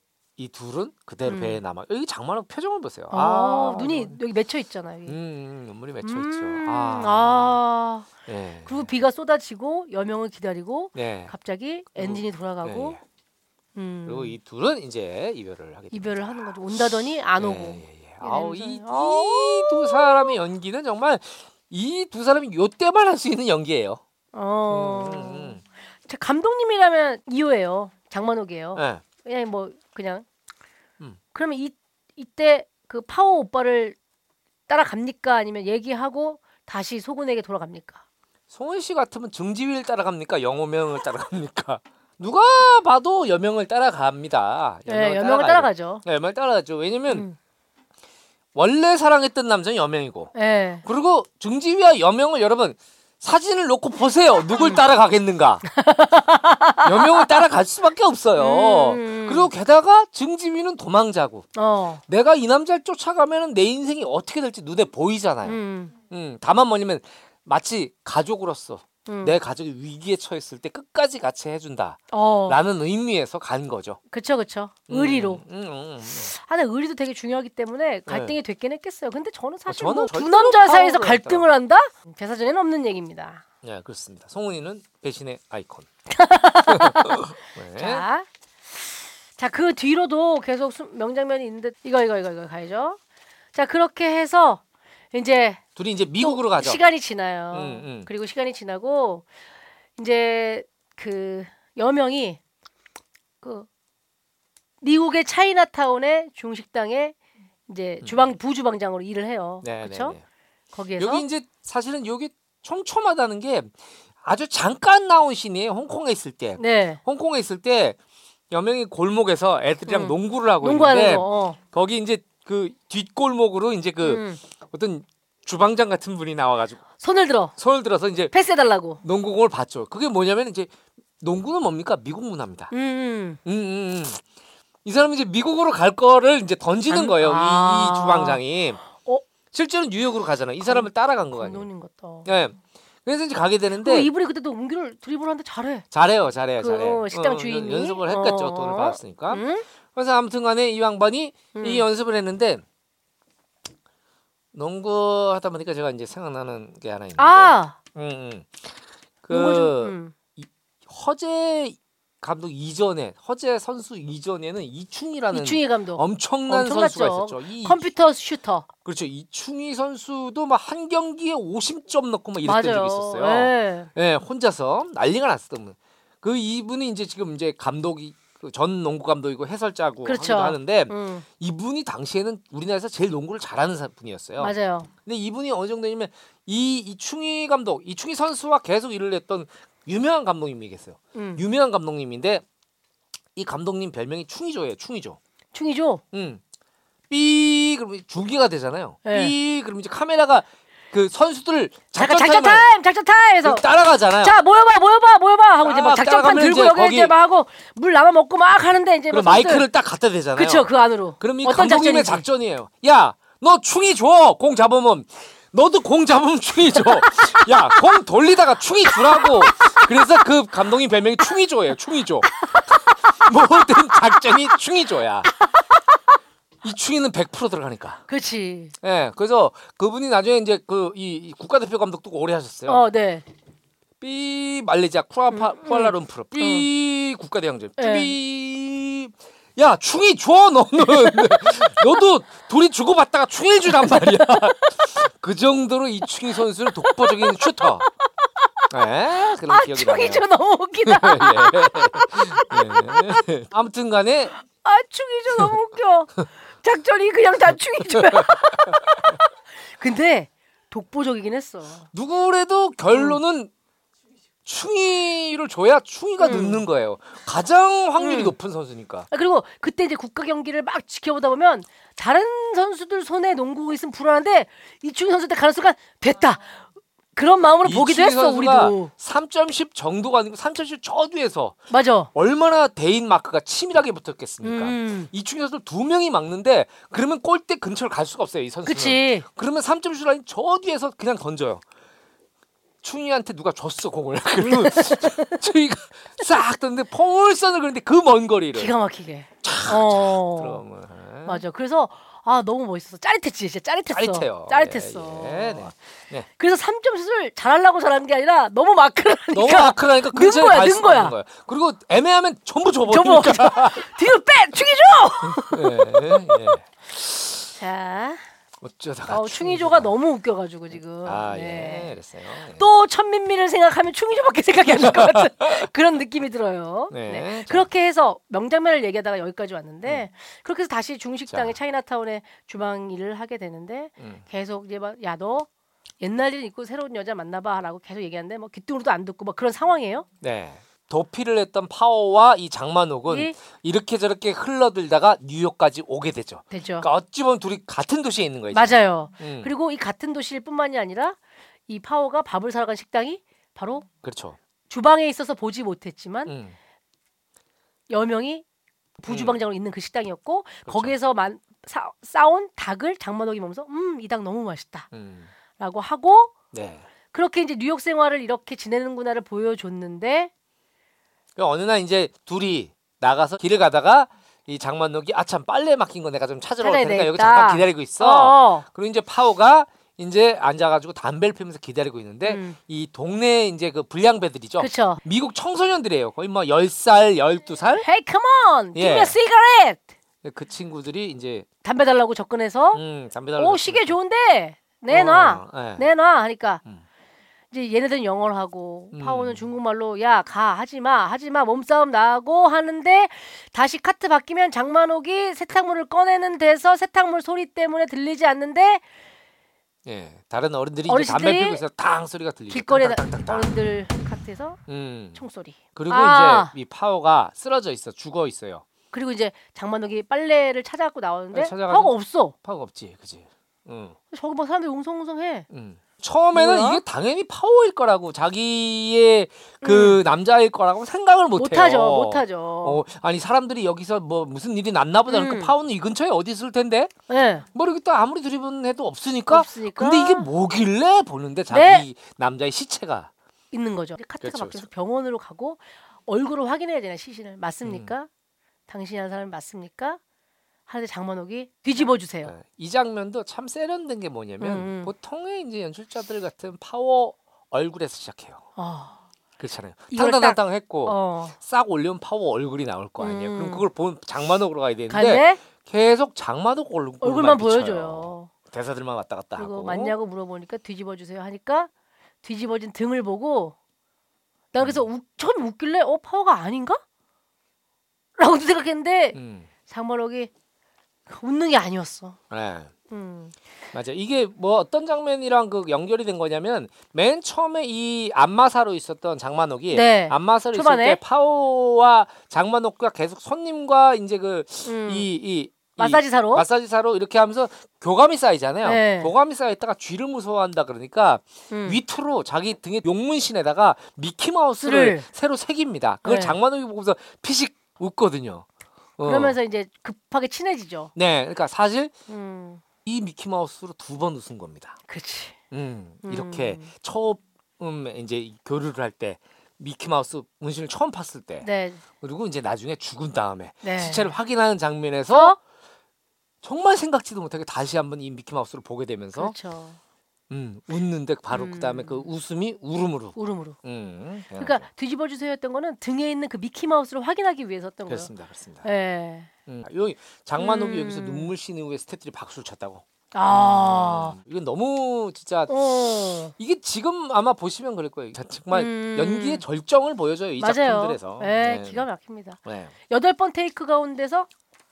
이 둘은 그대로 음. 배에 남아. 여기 장만옥 표정을 보세요. 어, 아, 눈이 너무- 여기 맺혀 있잖아요. 음, 여기. 음, 눈물이 맺혀 음, 있죠. 아. 아, 예. 그리고 비가 쏟아지고 여명을 기다리고 네. 갑자기 엔진이 돌아가고 예, 예. 음, 그리고 이 둘은 이제 이별을 하게 됩니다. 이별을 하는 거죠. 온다더니 안 오고. 예, 예, 예. 아우 이러면서, 이 아우. 두 사람의 연기는 정말 이 두 사람이 요 때만 할 수 있는 연기예요. 어. 음, 음, 자, 감독님이라면 이호예요. 장만옥이에요. 음. 예. 그냥 뭐 그냥. 음. 그러면 이 이때 그 파워 오빠를 따라갑니까? 아니면 얘기하고 다시 소군에게 돌아갑니까? 송은 씨 같으면 증지위를 따라갑니까? 영호명을 따라갑니까? 누가 봐도 여명을 따라갑니다. 네, 여명을. 따라가죠. 네, 여명을 따라가죠. 왜냐면 음. 원래 사랑했던 남자는 여명이고 예. 그리고 증지위와 여명을 여러분 사진을 놓고 보세요. 누굴 따라가겠는가? 여명을 따라갈 수밖에 없어요. 음. 그리고 게다가 증지위는 도망자고 어. 내가 이 남자를 쫓아가면 내 인생이 어떻게 될지 눈에 보이잖아요. 음. 음. 다만 뭐냐면 마치 가족으로서 음. 내 가족이 위기에 처했을 때 끝까지 같이 해준다라는 어. 의미에서 간 거죠. 그쵸 그쵸. 음, 의리로. 음, 음, 음. 아, 근데 의리도 되게 중요하기 때문에 갈등이 됐긴 했겠어요. 근데 저는 사실 저는 뭐두 절대로 남자 사이에서 파워가 갈등을 한다? 제사전에는 없는 얘기입니다. 네, 그렇습니다. 송은이는 배신의 아이콘. 네. 자, 자 그 뒤로도 계속 수- 명장면이 있는데 이거 이거 이거 이거 가야죠. 자 그렇게 해서 이제 둘이 이제 또 미국으로 가죠. 시간이 지나요. 음, 음. 그리고 시간이 지나고 이제 그 여명이 그 미국의 차이나타운의 중식당에 이제 주방 부주방장으로 일을 해요. 음. 네, 그렇죠? 네, 네. 거기에서 여기 이제 사실은 여기 촘촘하다는 게 아주 잠깐 나온 신이에요. 홍콩에 있을 때. 네. 홍콩에 있을 때 여명이 골목에서 애들이랑 음. 농구를 하고 농구하는 있는데 거. 어. 거기 이제 그 뒷골목으로 이제 그 음. 어떤 주방장 같은 분이 나와가지고 손을 들어 손을 들어서 이제 패스해달라고. 농구공을 봤죠. 그게 뭐냐면 이제 농구는 뭡니까? 미국 문화입니다. 음, 음. 음, 음, 음. 이 사람이 이제 미국으로 갈 거를 이제 던지는 안- 거예요. 이- 아. 이, 주방장이. 어? 실제로 뉴욕으로 가잖아. 이 사람을 따라간 거 아니에요. 감독님 같다. 예. 그래서 이제 가게 되는데 이분이 그때도 웅기를 드리블하는데 잘해. 잘해요, 잘해요, 그, 잘해. 어, 식당 주인이? 연습을 했겠죠. 어. 돈을 받았으니까. 응? 그래서 아무튼간에 이 양반이 음. 이 연습을 했는데 농구 하다 보니까 제가 이제 생각나는 게 하나 있는데. 아, 음, 음. 농구 좀, 그 음. 허재 감독 이전에 허재 선수 이전에는 이충이라는 이충희 감독 엄청난 엄청났죠. 선수가 있었죠. 이 컴퓨터 슈터 그렇죠. 이충희 선수도 막 한 경기에 50점 넣고 막 이랬던 맞아요. 적이 있었어요. 예. 예, 혼자서 난리가 났었던 분. 그 이분이 이제 지금 이제 감독이 그 전 농구 감독이고 해설자고 그렇죠. 하는데 음, 이분이 당시에는 우리나라에서 제일 농구를 잘하는 사- 분이었어요. 맞아요. 근데 이분이 어느 정도냐면 이 이충희 감독, 이충희 선수와 계속 일을 했던 유명한 감독님이 계세요. 음. 유명한 감독님인데 이 감독님 별명이 충희 줘예요. 충희 줘. 충희 줘. 음. 삐 그러면 중계가 되잖아요. 네. 삐 그러면 이제 카메라가 그 선수들 잠깐 작전 타임, 작전 타임에서 따라가잖아요. 자 모여봐, 모여봐, 모여봐 하고 이제 막딱 작전판 들고 여기 거기- 이제 막 하고 물 남아 먹고 막 하는데 이제 그럼 막 선수들- 마이크를 딱 갖다 대잖아요. 그쵸 그 안으로. 그럼 이 감독님의 작전인지. 작전이에요. 야, 너 충이 줘. 공 잡으면 너도 공 잡으면 충이 줘. 야, 공 돌리다가 충이 주라고. 그래서 그 감독님 별명이 충이조예요. 충이조. 모든 작전이 충이조야. 이 충이는 100% 들어가니까. 그렇지. 예, 그래서 그분이 나중에 이제 그 이 국가대표 감독도 오래 하셨어요. 어, 네. 삐 말레이시아 쿠아파 쿠알라룸푸르 삐 국가대항전 예. 삐. 야 충이 줘 너는 너도 둘이 주고받다가 충일 주란 말이야 그 정도로 이 충이 선수는 독보적인 슈터 예 그런 아, 기억이 나네요 충이죠 너무 웃기다. 예. 예. 아무튼간에 아, 충이죠 너무 웃겨. 작전이 그냥 다 충이죠야. 근데 독보적이긴 했어. 누구래도 결론은 충이를 줘야 충이가 음. 늦는 거예요 가장 확률이 음. 높은 선수니까 아, 그리고 그때 이제 국가 경기를 막 지켜보다 보면 다른 선수들 손에 농구가 있으면 불안한데 이충희 선수 때 가는 순간 됐다. 그런 마음으로 보기도 했어 우리도. 3.10 정도가 아니고 3.10저 뒤에서 맞아. 얼마나 대인 마크가 치밀하게 붙었겠습니까? 음. 이충희 선수 두 명이 막는데 그러면 골대 근처를 갈 수가 없어요 이 선수는. 그치. 그러면 3.10 라인 저 뒤에서 그냥 던져요. 충희한테 누가 줬어 공을. 그러면 충희가 싹 던데 폴선을 그런데 그 먼 거리를. 기가 막히게. 어. 그럼 맞아. 그래서 아 너무 멋있었어. 짜릿했지. 진짜 짜릿했어. 짜릿해요. 짜릿했어. 예, 예, 네. 네. 그래서 3점슛을 잘하려고 잘하는 게 아니라 너무 마크를 하니까 너무 아크라니까 는 근처에 거야, 갈는 거야. 거야. 그리고 애매하면 전부 저거 줘버리니까. 뒤로 빼 충이죠. 예, 예. 자, 어쩌다가 어, 충이조가 너무 웃겨가지고 지금. 아 네. 예, 그랬어요. 예. 또 천민미를 생각하면 충이조밖에 생각이 안 날 것 같은 그런 느낌이 들어요. 네. 네. 자. 그렇게 해서 명장면을 얘기하다가 여기까지 왔는데 그렇게 해서 다시 중식당의 자. 차이나타운에 주방 일을 하게 되는데 음. 계속 이제 막야너 옛날 일 있고 새로운 여자 만나봐라고 계속 얘기하는데 뭐 귀뚱으로도 안 듣고 막 그런 상황이에요. 네. 도피를 했던 파워와 이 장만옥은 이 이렇게 저렇게 흘러들다가 뉴욕까지 오게 되죠. 되죠. 그러니까 어찌 보면 둘이 같은 도시에 있는 거예요. 맞아요. 음, 그리고 이 같은 도시일 뿐만이 아니라 이 파워가 밥을 사러 간 식당이 바로 그렇죠. 주방에 있어서 보지 못했지만 음, 여명이 부주방장으로 있는 그 식당이었고 그렇죠. 거기에서 만, 사, 싸온 닭을 장만옥이 먹으면서 음 이 닭 너무 맛있다라고 음, 하고 네. 그렇게 이제 뉴욕 생활을 이렇게 지내는구나를 보여줬는데 그 어느 날 이제 둘이 나가서 길을 가다가 이 장만옥이 아 참 빨래 맡긴 거 내가 좀 찾으러 올 테니까 여기. 잠깐 기다리고 있어. 어, 그리고 이제 파워가 이제 앉아가지고 담배를 피면서 기다리고 있는데 음. 이 동네 이제 그 불량배들이죠. 그렇죠. 미국 청소년들이에요. 거의 뭐 10살, 12살. Hey, come on, give me 예. a cigarette. 그 친구들이 이제 담배 달라고 접근해서 음, 담배 달라고 오 시계 좋은데 내놔, 어, 예. 내놔 하니까 음. 이제 얘네들은 영어를 하고 음. 파워는 중국말로 야 가 하지마 하지마 몸싸움 나고 하는데 다시 카트 바뀌면 장만옥이 세탁물을 꺼내는 데서 세탁물 소리 때문에 들리지 않는데 예. 다른 어른들이 이제 담배 피고 있어 땅 소리가 들리죠. 길거리에 땅땅땅땅. 어른들 카트에서 음. 총소리 그리고 아. 이제 이 파워가 쓰러져 있어. 죽어 있어요. 그리고 이제 장만옥이 빨래를 찾아갖고 나오는데 네, 찾아가지고- 파워가 없어 파워가 없지. 그지? 응. 저기 막 사람들이 웅성웅성해 응. 처음에는 뭐야? 이게 당연히 파워일 거라고 자기의 그 남자일 거라고 생각을 못 해요. 음. 못하죠 못하죠 어, 아니 사람들이 여기서 뭐 무슨 일이 났나 보다 음. 파워는 이 근처에 어디 있을 텐데 네. 뭐 이렇게 또 아무리 드리븐해도 없으니까 없으니까 근데 이게 뭐길래 보는데 자기 네. 남자의 시체가 있는 거죠. 카트가 그렇죠, 바뀌어서 병원으로 가고 얼굴을 확인해야 되나 시신을 음. 맞습니까? 당신이 한 사람 맞습니까? 하는데 장만옥이 뒤집어 주세요. 예, 이 장면도 참 세련된 게 뭐냐면 음, 음. 보통의 이제 연출자들 같은 파워 얼굴에서 시작해요. 어, 그렇잖아요. 당당당당 했고 어. 싹 올리면 파워 얼굴이 나올 거 아니에요. 음. 그럼 그걸 본 장만옥으로 가야 되는데 간데 계속 장만옥 얼굴만, 얼굴만. 보여줘요. 대사들만 왔다 갔다 하고. 맞냐고 물어보니까 뒤집어 주세요 하니까 뒤집어진 등을 보고 난 그래서 우, 처음 웃길래 어 파워가 아닌가? 라고도 생각했는데 음. 장만옥이 웃는 게 아니었어. 네. 음. 맞아. 이게 뭐 어떤 장면이랑 그 연결이 된 거냐면 맨 처음에 이 안마사로 있었던 장만옥이 네. 안마사로 있을 초반에? 때 파오와 장만옥과 계속 손님과 이제 그 음. 이이 마사지사로? 마사지사로 이렇게 하면서 교감이 쌓이잖아요. 네. 교감이 쌓였다가 쥐를 무서워한다 그러니까 음. 위투로 자기 등에 용문신에다가 미키 마우스를 스를. 새로 새깁니다. 그걸 네. 장만옥이 보고서 피식 웃거든요. 어. 그러면서 이제 급하게 친해지죠. 네, 그러니까 사실 음. 이 미키 마우스로 두 번 웃은 겁니다. 그렇지. 음, 음. 이렇게 처음 이제 교류를 할 때 미키 마우스 문신을 처음 팠을 때 네. 그리고 이제 나중에 죽은 다음에 네. 시체를 확인하는 장면에서 어? 정말 생각지도 못하게 다시 한번 이 미키 마우스를 보게 되면서 그렇죠. 음, 웃는데 바로 음. 그다음에 그 웃음이 울음으로 울음으로. 음, 그러니까 뒤집어 주세요였던 거는 등에 있는 그 미키 마우스를 확인하기 위해서였던 거예요. 그렇습니다, 그렇습니다. 예. 음, 여기 장만옥이 음. 여기서 눈물 씬 이후에 스태프들이 박수를 쳤다고. 아. 음, 이건 너무 진짜 어. 이게 지금 아마 보시면 그럴 거예요. 자, 정말 음. 연기의 절정을 보여줘요 이 맞아요. 작품들에서. 네, 기가 막힙니다. 네. 여덟 번 테이크 가운데서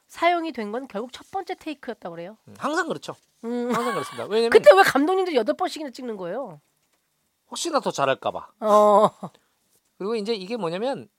사용이 된 건 결국 첫 번째 테이크였다고 그래요. 음, 항상 그렇죠. 음. 항상 그렇습니다. 왜냐면 그때 왜 감독님들 여덟 번씩이나 찍는 거예요? 혹시나 더 잘할까봐. 어. 그리고 이제 이게 뭐냐면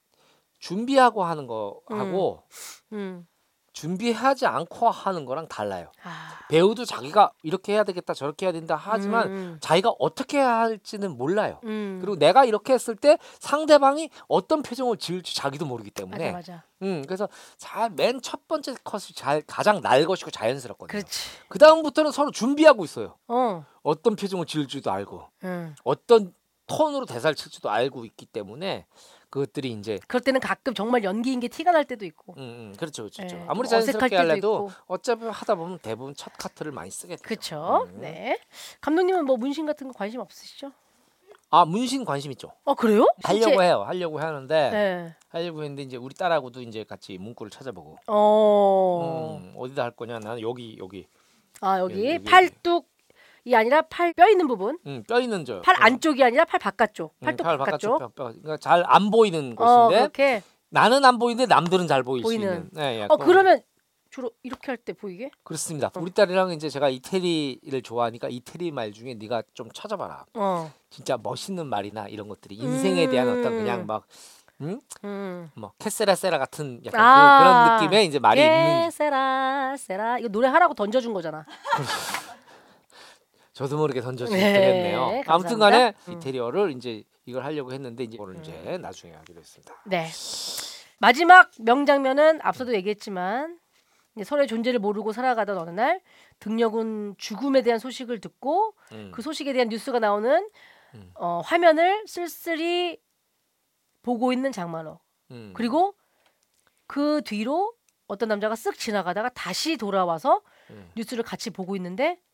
준비하고 하는 거 하고 음. 준비하지 않고 하는 거랑 달라요. 아. 배우도 자기가 이렇게 해야 되겠다 저렇게 해야 된다 하지만 음. 자기가 어떻게 해야 할지는 몰라요. 음. 그리고 내가 이렇게 했을 때 상대방이 어떤 표정을 지을지 자기도 모르기 때문에 맞아 맞아. 음, 그래서 잘 맨 첫 번째 컷이 잘 가장 날 것이고 자연스럽거든요. 그렇지. 그 다음부터는 서로 준비하고 있어요. 어. 어떤 표정을 지을지도 알고 음. 어떤 톤으로 대사를 칠지도 알고 있기 때문에 그것들이 이제 그럴 때는 가끔 정말 연기인 게 티가 날 때도 있고. 음, 음 그렇죠, 그렇죠. 예, 아무리 자연스럽게 때도 할래도 있고. 어차피 하다 보면 대부분 첫 카트를 많이 쓰게 돼요. 그렇죠. 음. 네. 감독님은 뭐 문신 같은 거 관심 없으시죠? 아 문신 관심 있죠. 어 그래요? 하려고 실제- 해요. 하려고 하는데 네. 하려고 했는데 이제 우리 딸하고도 이제 같이 문구를 찾아보고 어. 음, 어디다 할 거냐? 나는 여기 여기 아 여기, 여기. 팔뚝 이 아니라 팔 뼈 있는 부분. 음, 뼈 있는 저팔 어, 안쪽이 아니라 팔 바깥쪽. 음, 팔뚝 팔 바깥쪽. 뼈, 뼈. 그러니까 잘 안 보이는 어 곳인데 그렇게. 나는 안 보이는데 남들은 잘 보일 수 보이는. 있는. 네, 어 약간 그러면 주로 이렇게 할 때 보이게? 그렇습니다. 우리 딸이랑 이제 제가 이태리를 좋아하니까 이태리 말 중에 네가 좀 찾아봐라. 어. 진짜 멋있는 말이나 이런 것들이 인생에 대한 어떤 그냥 음. 막 음? 음. 뭐 캐세라세라 같은 약간 아. 그, 런 느낌의 이제 말이 있는 세라 세라 이거 노래 하라고 던져준 거잖아. 저도 모르게 던져주게 네, 되겠네요. 아무튼간에 음. 이태리어를 이제 이걸 하려고 했는데 이제 이거를 이제 나중에 하기로 했습니다. 네. 마지막 명장면은 앞서도 얘기했지만 서로의 존재를 모르고 살아가던 어느 날 등력은 죽음에 대한 소식을 듣고 음. 그 소식에 대한 뉴스가 나오는 음. 어, 화면을 쓸쓸히 보고 있는 장만호. 음. 그리고 그 뒤로 어떤 남자가 쓱 지나가다가 다시 돌아와서 음. 뉴스를 같이 보고 있는데 어?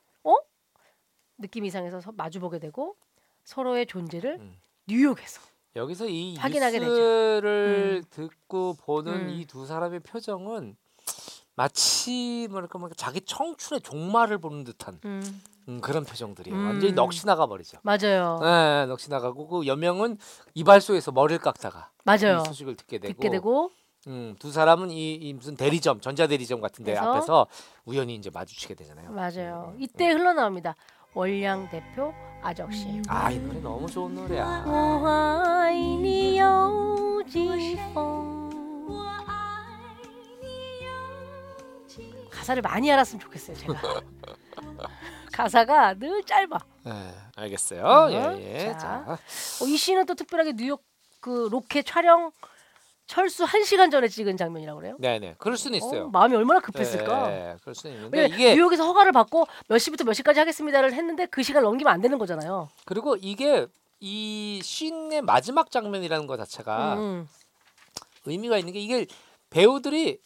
느낌이 이상해서 서- 마주보게 되고 서로의 존재를 음. 뉴욕에서 여기서 이 확인하게 되죠. 뉴스를 듣고 보는 음. 이두 사람의 표정은 마치 뭐랄까 뭐 자기 청춘의 종말을 보는 듯한 음, 음, 그런 표정들이에요. 음. 완전히 넋이 나가 버리죠. 맞아요. 네, 넋이 나가고 그 여명은 이발소에서 머리를 깎다가 맞아요. 이 소식을 듣게 되고, 듣게 되고 음, 두 사람은 이, 이 무슨 대리점, 전자 대리점 같은데 그래서? 앞에서 우연히 이제 마주치게 되잖아요. 맞아요. 음, 이때 흘러나옵니다. 월량 대표 아적시. 아, 이 노래 너무 좋은 노래야. 我爱你有几分？ 가사를 많이 알았으면 좋겠어요, 제가. 가사가 늘 짧아. 네, 알겠어요. 어, 예, 예. 자. 자. 어, 이 시는 또 특별하게 뉴욕 그 로켓 촬영 철수 1시간 전에 찍은 장면이라고 그래요. 네, 네. 그럴 수는 있어요. 어, 마음이 얼마나 급했을까. 네, 그럴 수는 있는데 이게 뉴욕에서 허가를 받고 몇 시부터 몇 시까지 하겠습니다를 했는데 그 시간 넘기면 안 되는 거잖아요. 그리고 이게 이 씬의 마지막 장면이라는 것 자체가 음, 의미가 있는 게 이게 배우들이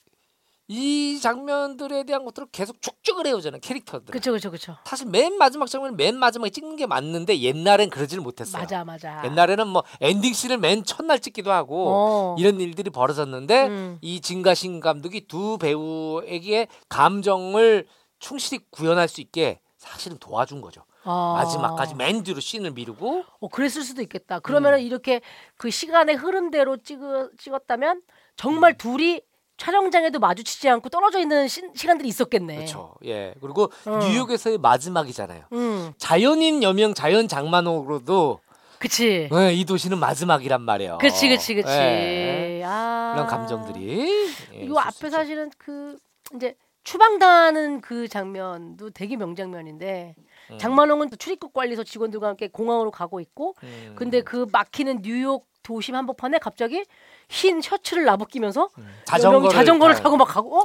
이 장면들에 대한 것들을 계속 축적을 해오잖아요 캐릭터들. 그렇죠, 그렇죠, 그렇죠. 사실 맨 마지막 장면 맨 마지막에 찍는 게 맞는데 옛날엔 그러지를 못했어요. 맞아, 맞아. 옛날에는 뭐 엔딩 씬을 맨 첫날 찍기도 하고 어. 이런 일들이 벌어졌는데 음. 이 진가신 감독이 두 배우에게 감정을 충실히 구현할 수 있게 사실은 도와준 거죠. 아. 마지막까지 맨 뒤로 씬을 미루고 어, 그랬을 수도 있겠다. 그러면은 음. 이렇게 그 시간의 흐름대로 찍, 찍었다면 정말 둘이 촬영장에도 마주치지 않고 떨어져 있는 시, 시간들이 있었겠네. 그렇죠. 예. 그리고 어. 뉴욕에서의 마지막이잖아요. 음, 자연인 여명 자연 장만으로도 그치. 예, 이 도시는 마지막이란 말이에요. 그치, 그치, 그치. 예. 아. 그런 감정들이 예, 요 있을 앞에 수 있죠. 사실은 그 이제 추방당하는 그 장면도 되게 명장면인데 음. 장만홍은 출입국 관리소 직원들과 함께 공항으로 가고 있고 음. 근데 그 막히는 뉴욕 도심 한복판에 갑자기 흰 셔츠를 나부끼면서 음. 자전거를 자전거를. 타고 막 가고 어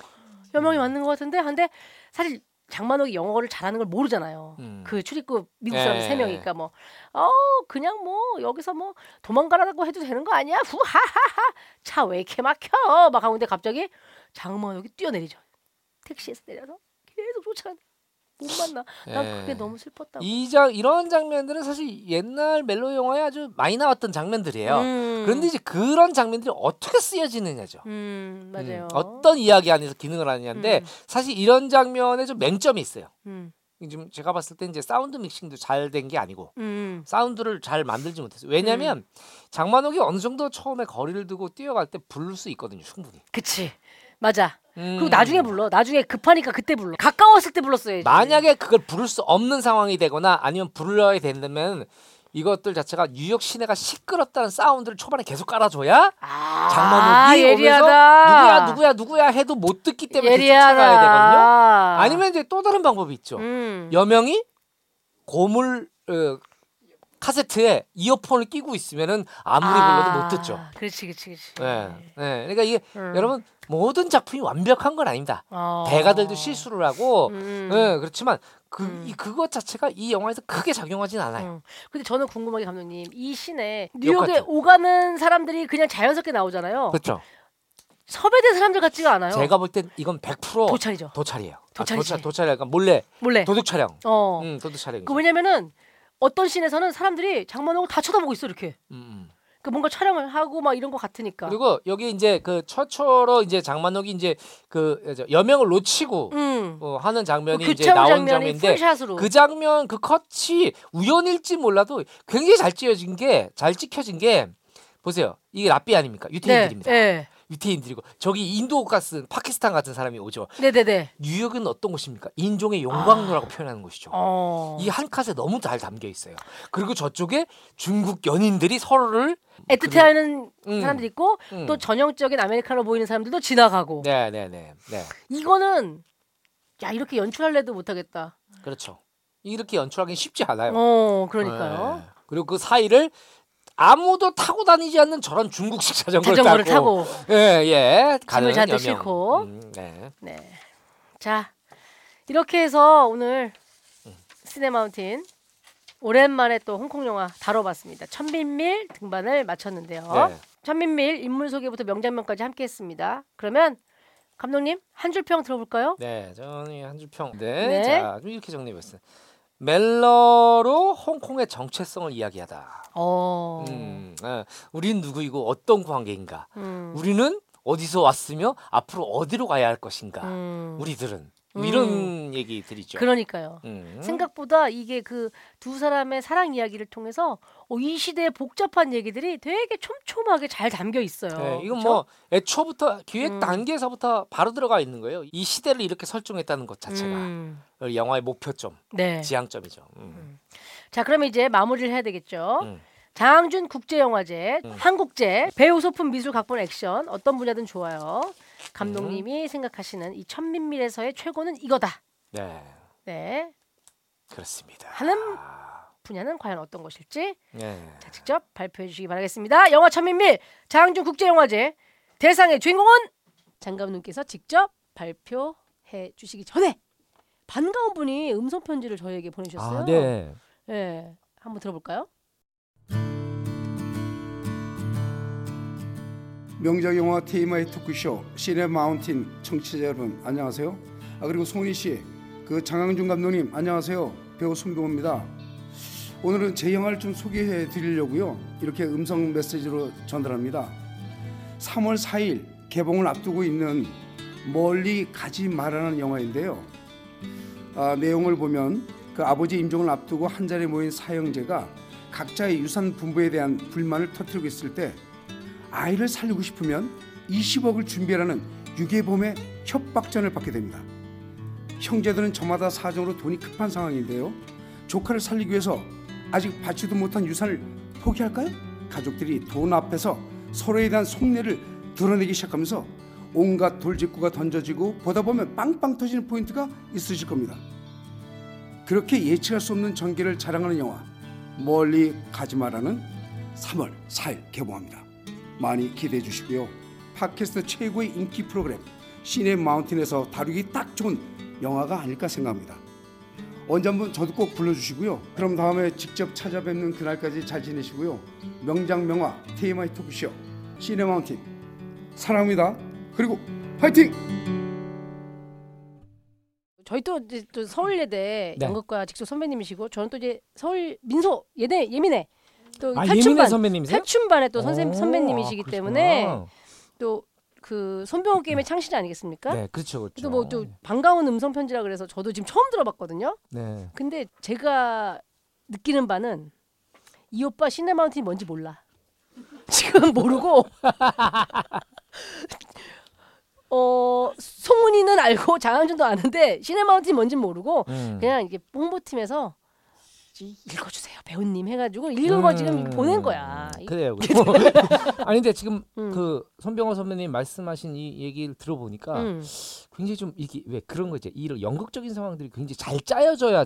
여명이 맞는 것 같은데 한데 사실 장만옥이 영어를 잘하는 걸 모르잖아요. 음. 그 출입국 미국 사람 예. 세 명이니까 뭐, 어 그냥 뭐 여기서 뭐 도망가라고 해도 되는 거 아니야? 후하하하 차 왜 이렇게 막혀? 막 하고 근데 갑자기 장만옥이 뛰어내리죠. 택시에서 내려서 계속 쫓아가. 못 만나. 난 예. 그게 너무 슬펐다고. 이장 이런 장면들은 사실 옛날 멜로 영화에 아주 많이 나왔던 장면들이에요. 음. 그런데 이제 그런 장면들이 어떻게 쓰여지느냐죠. 음 맞아요. 음, 어떤 이야기 안에서 기능을 하느냐인데 음. 사실 이런 장면에 좀 맹점이 있어요. 음. 지금 제가 봤을 때 이제 사운드 믹싱도 잘 된 게 아니고 음. 사운드를 잘 만들지 못했어요. 왜냐하면 장만옥이 어느 정도 처음에 거리를 두고 뛰어갈 때 부를 수 있거든요, 충분히. 그치. 맞아. 그리고 음. 나중에 불러. 나중에 급하니까 그때 불러. 가까웠을 때 불렀어야지. 만약에 그걸 부를 수 없는 상황이 되거나 아니면 불러야 된다면 이것들 자체가 뉴욕 시내가 시끄럽다는 사운드를 초반에 계속 깔아줘야 아, 장만옥이 오면서 예리하다. 누구야 누구야 누구야 해도 못 듣기 때문에 계속 쫓아가야 되거든요. 아니면 이제 또 다른 방법이 있죠. 음. 여명이 고물 어, 카세트에 이어폰을 끼고 있으면은 아무리 불러도 못 듣죠. 그렇지, 그렇지, 그렇지. 예, 예. 그러니까 이게 음. 여러분 모든 작품이 완벽한 건 아닙니다. 어. 대가들도 실수를 하고, 음. 예, 그렇지만 그 음. 이, 그것 자체가 이 영화에서 크게 작용하진 않아요. 음. 근데 저는 궁금한 게 감독님 이 씬에 뉴욕에? 오가는 사람들이 그냥 자연스럽게 나오잖아요. 그렇죠. 섭외된 사람들 같지가 않아요. 제가 볼 땐 이건 100% 도찰이죠. 도찰이에요. 도찰이지. 아, 도찰, 도찰이 약간 몰래 몰래. 도둑 촬영. 어. 음, 도둑 촬영이죠. 그 왜냐면은 어떤 씬에서는 사람들이 장만옥을 다 쳐다보고 있어 이렇게. 음, 음. 그 뭔가 촬영을 하고 막 이런 거 같으니까. 그리고 여기 이제 그 최초로 이제 장만옥이 이제 그 여명을 놓치고 음. 어, 하는 장면이 그 이제 나온 장면인데 풀샷으로. 그 장면 그 컷이 우연일지 몰라도 굉장히 잘 찍어진 게 잘 찍혀진 게 보세요. 이게 라삐 아닙니까? 유태인들입니다. 네. 유태인들이고 저기 인도 같은 파키스탄 같은 사람이 오죠. 네, 네, 네. 뉴욕은 어떤 곳입니까? 인종의 용광로라고 표현하는 곳이죠. 어. 이한 컷에 너무 잘 담겨 있어요. 그리고 저쪽에 중국 연인들이 서로를 애틋해하는 음. 사람들 있고 음. 또 전형적인 아메리카노 보이는 사람들도 지나가고. 네, 네, 네, 네. 이거는 야 이렇게 연출할래도 못하겠다. 그렇죠. 이렇게 연출하기는 쉽지 않아요. 어, 그러니까요. 네. 그리고 그 사이를 아무도 타고 다니지 않는 저런 중국식 자전거를, 자전거를 타고. 예, 예. 가는 잔뜩. 싣고. 음, 네. 네. 자 이렇게 해서 오늘 시네마운틴 오랜만에 또 홍콩 영화 다뤄봤습니다. 천민밀 등반을 마쳤는데요. 네. 천민밀 인물 소개부터 명장면까지 함께했습니다. 그러면 감독님 한 줄 평 들어볼까요? 네, 저는 한 줄 평. 네. 네. 자, 좀 이렇게 정리해봤어요. 멜러로 홍콩의 정체성을 이야기하다. 어. 음, 예. 우린 누구이고 어떤 관계인가? 음. 우리는 어디서 왔으며 앞으로 어디로 가야 할 것인가? 음. 우리들은 음. 이런 얘기들이죠. 그러니까요. 음. 생각보다 이게 그 두 사람의 사랑 이야기를 통해서 어, 이 시대의 복잡한 얘기들이 되게 촘촘하게 잘 담겨 있어요. 네, 이건 그쵸? 뭐 애초부터 기획 음. 단계에서부터 바로 들어가 있는 거예요. 이 시대를 이렇게 설정했다는 것 자체가 음. 영화의 목표점, 네. 지향점이죠. 음. 자, 그러면 이제 마무리를 해야 되겠죠. 음. 장항준 국제영화제, 음. 한국제, 배우 소품 미술 각본 액션 어떤 분야든 좋아요. 음. 감독님이 생각하시는 이 천민밀에서의 최고는 이거다. 네, 네. 그렇습니다. 하는 분야는 과연 어떤 것일지 네. 자, 직접 발표해 주시기 바라겠습니다. 영화 천민밀 장항준 국제영화제 대상의 주인공은 장 감독님께서 직접 발표해 주시기 전에 반가운 분이 음성 편지를 저희에게 보내주셨어요. 아, 네. 네, 한번 들어볼까요? 명작 영화 테이마의 토크쇼 시네 마운틴 청취자 여러분 안녕하세요. 아 그리고 송은희 씨, 그 장항준 감독님 안녕하세요. 배우 손동호입니다. 오늘은 제 영화를 좀 소개해 드리려고요. 이렇게 음성 메시지로 전달합니다. 3월 4일 개봉을 앞두고 있는 멀리 가지 말라는 영화인데요. 아, 내용을 보면 그 아버지 임종을 앞두고 한 자리에 모인 사형제가 각자의 유산 분배에 대한 불만을 터뜨리고 있을 때 아이를 살리고 싶으면 20억을 준비하라는 유괴범의 협박전을 받게 됩니다. 형제들은 저마다 사정으로 돈이 급한 상황인데요. 조카를 살리기 위해서 아직 받지도 못한 유산을 포기할까요? 가족들이 돈 앞에서 서로에 대한 속내를 드러내기 시작하면서 온갖 돌직구가 던져지고 보다 보면 빵빵 터지는 포인트가 있으실 겁니다. 그렇게 예측할 수 없는 전개를 자랑하는 영화 멀리 가지 마라는 3월 4일 개봉합니다. 많이 기대해 주시고요. 팟캐스트 최고의 인기 프로그램 시네 마운틴에서 다루기 딱 좋은 영화가 아닐까 생각합니다. 언제 한번 저도 꼭 불러주시고요. 그럼 다음에 직접 찾아뵙는 그날까지 잘 지내시고요. 명장 명화 TMI 토크쇼 시네 마운틴 사랑합니다. 그리고 파이팅! 저희 또 이제 또 서울예대 네. 연극과 직속 선배님이시고 저는 또 이제 서울 민소 예대 예민회 또아 탈춤반 선배님이세요? 탈춤반의 또 선생 오, 선배님이시기 아, 때문에 그러시구나. 또 그 손병호 게임의 창시자 아니겠습니까? 네, 그렇죠, 그렇죠. 또 뭐 또 반가운 음성 편지라 그래서 저도 지금 처음 들어봤거든요. 네. 근데 제가 느끼는 바는 이 오빠 시네마운틴이 뭔지 몰라. 지금 모르고 어 송은이는 알고 장항준도 아는데 시네마운틴이 뭔지 모르고 음. 그냥 이게 홍보팀에서 이- 읽어주세요 배우님 해가지고 읽은 거 지금 음. 보낸 거야. 이- 그래요. 아니 근데 지금 음. 그 손병호 선배님 말씀하신 이 얘기를 들어보니까 음. 굉장히 좀 이게 왜 그런 거 있죠. 이런 연극적인 상황들이 굉장히 잘 짜여져야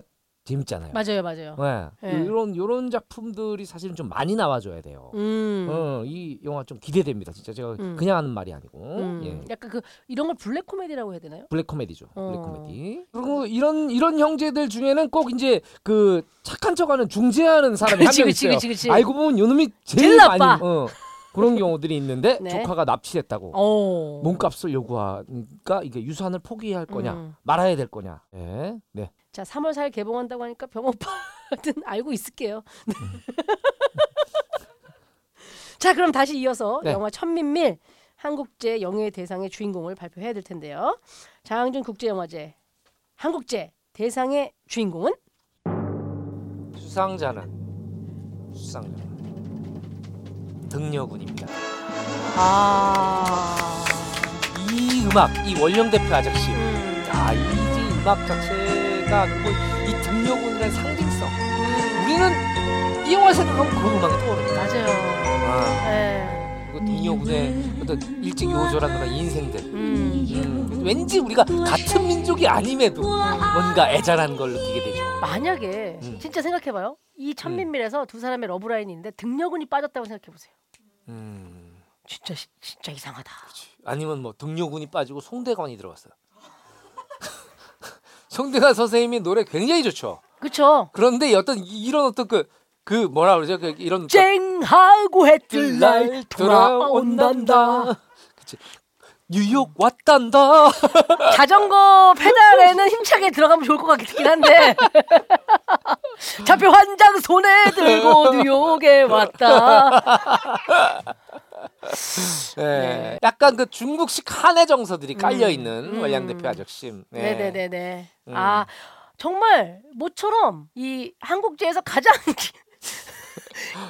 재밌잖아요. 맞아요, 맞아요. 네. 네. 이런 이런 작품들이 사실은 좀 많이 나와줘야 돼요. 음. 어, 이 영화 좀 기대됩니다. 진짜 제가 음. 그냥 하는 말이 아니고 음. 예. 약간 그 이런 걸 블랙 코미디라고 해야 되나요? 블랙 코미디죠. 블랙 어. 코미디. 그리고 이런 이런 형제들 중에는 꼭 이제 그 착한 척하는 중재하는 사람이 그치, 한명 그치, 있어요. 그치, 그치. 알고 보면 요놈이 제일, 제일 나빠. 많이 어, 그런 경우들이 있는데 네. 조카가 납치됐다고. 어. 몸값을 요구하니까 이게 유산을 포기할 거냐 음. 말아야 될 거냐. 예. 네. 자, 3월 4일 개봉한다고 하니까 병오빠든 알고 있을게요. 자, 그럼 다시 이어서 네. 영화 천민밀 한국제 영예 대상의 주인공을 발표해야 될 텐데요. 장항준 국제영화제 한국제 대상의 주인공은 수상자는 수상자 등려군입니다. 아, 이 음악, 이 원령 대표 아저씨. 음. 야, 이 음악 자체 가 그리고 이 등려군이라는 상징성. 우리는 이 영화 생각하면 그 음악이 떠오릅니다. 맞아요. 아, 네. 그리고 등려군의 어떤 일찍 그런 인생들. 음. 음, 왠지 우리가 같은 민족이 아님에도 뭔가 애잔한 걸 느끼게 되죠. 만약에 음. 진짜 생각해봐요. 이 천민밀에서 두 사람의 러브라인이 있는데 등려군이 빠졌다고 생각해보세요. 음, 진짜 시- 진짜 이상하다. 아니면 뭐 등려군이 빠지고 송대관이 들어갔어요. 송대관 선생님이 노래 굉장히 좋죠. 그쵸? 그런데 어떤 이- 이런 어떤 그 그 뭐라 그러죠? 그 이런 쨍하고 해뜰 날 돌아온단다. 그치. 뉴욕 왔단다. 자전거 페달에는 힘차게 들어가면 좋을 것 같긴 한데 좌표 한 장 손에 들고 뉴욕에 왔다. 예. 네. 약간 그 중국식 한해 정서들이 깔려 있는 음. 원량 대표 아적심. 네. 네네 네 네. 음. 아 정말 모처럼 이 한국제에서 가장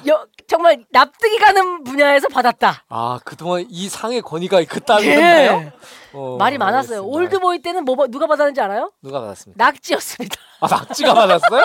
여, 정말 납득이 가는 분야에서 받았다. 아 그동안 이 상의 권위가 그따위였나요? 예. 어, 말이 많았어요. 알겠습니다. 올드보이 때는 뭐 누가 받았는지 알아요? 누가 받았습니까? 낙지였습니다. 아 낙지가 받았어요?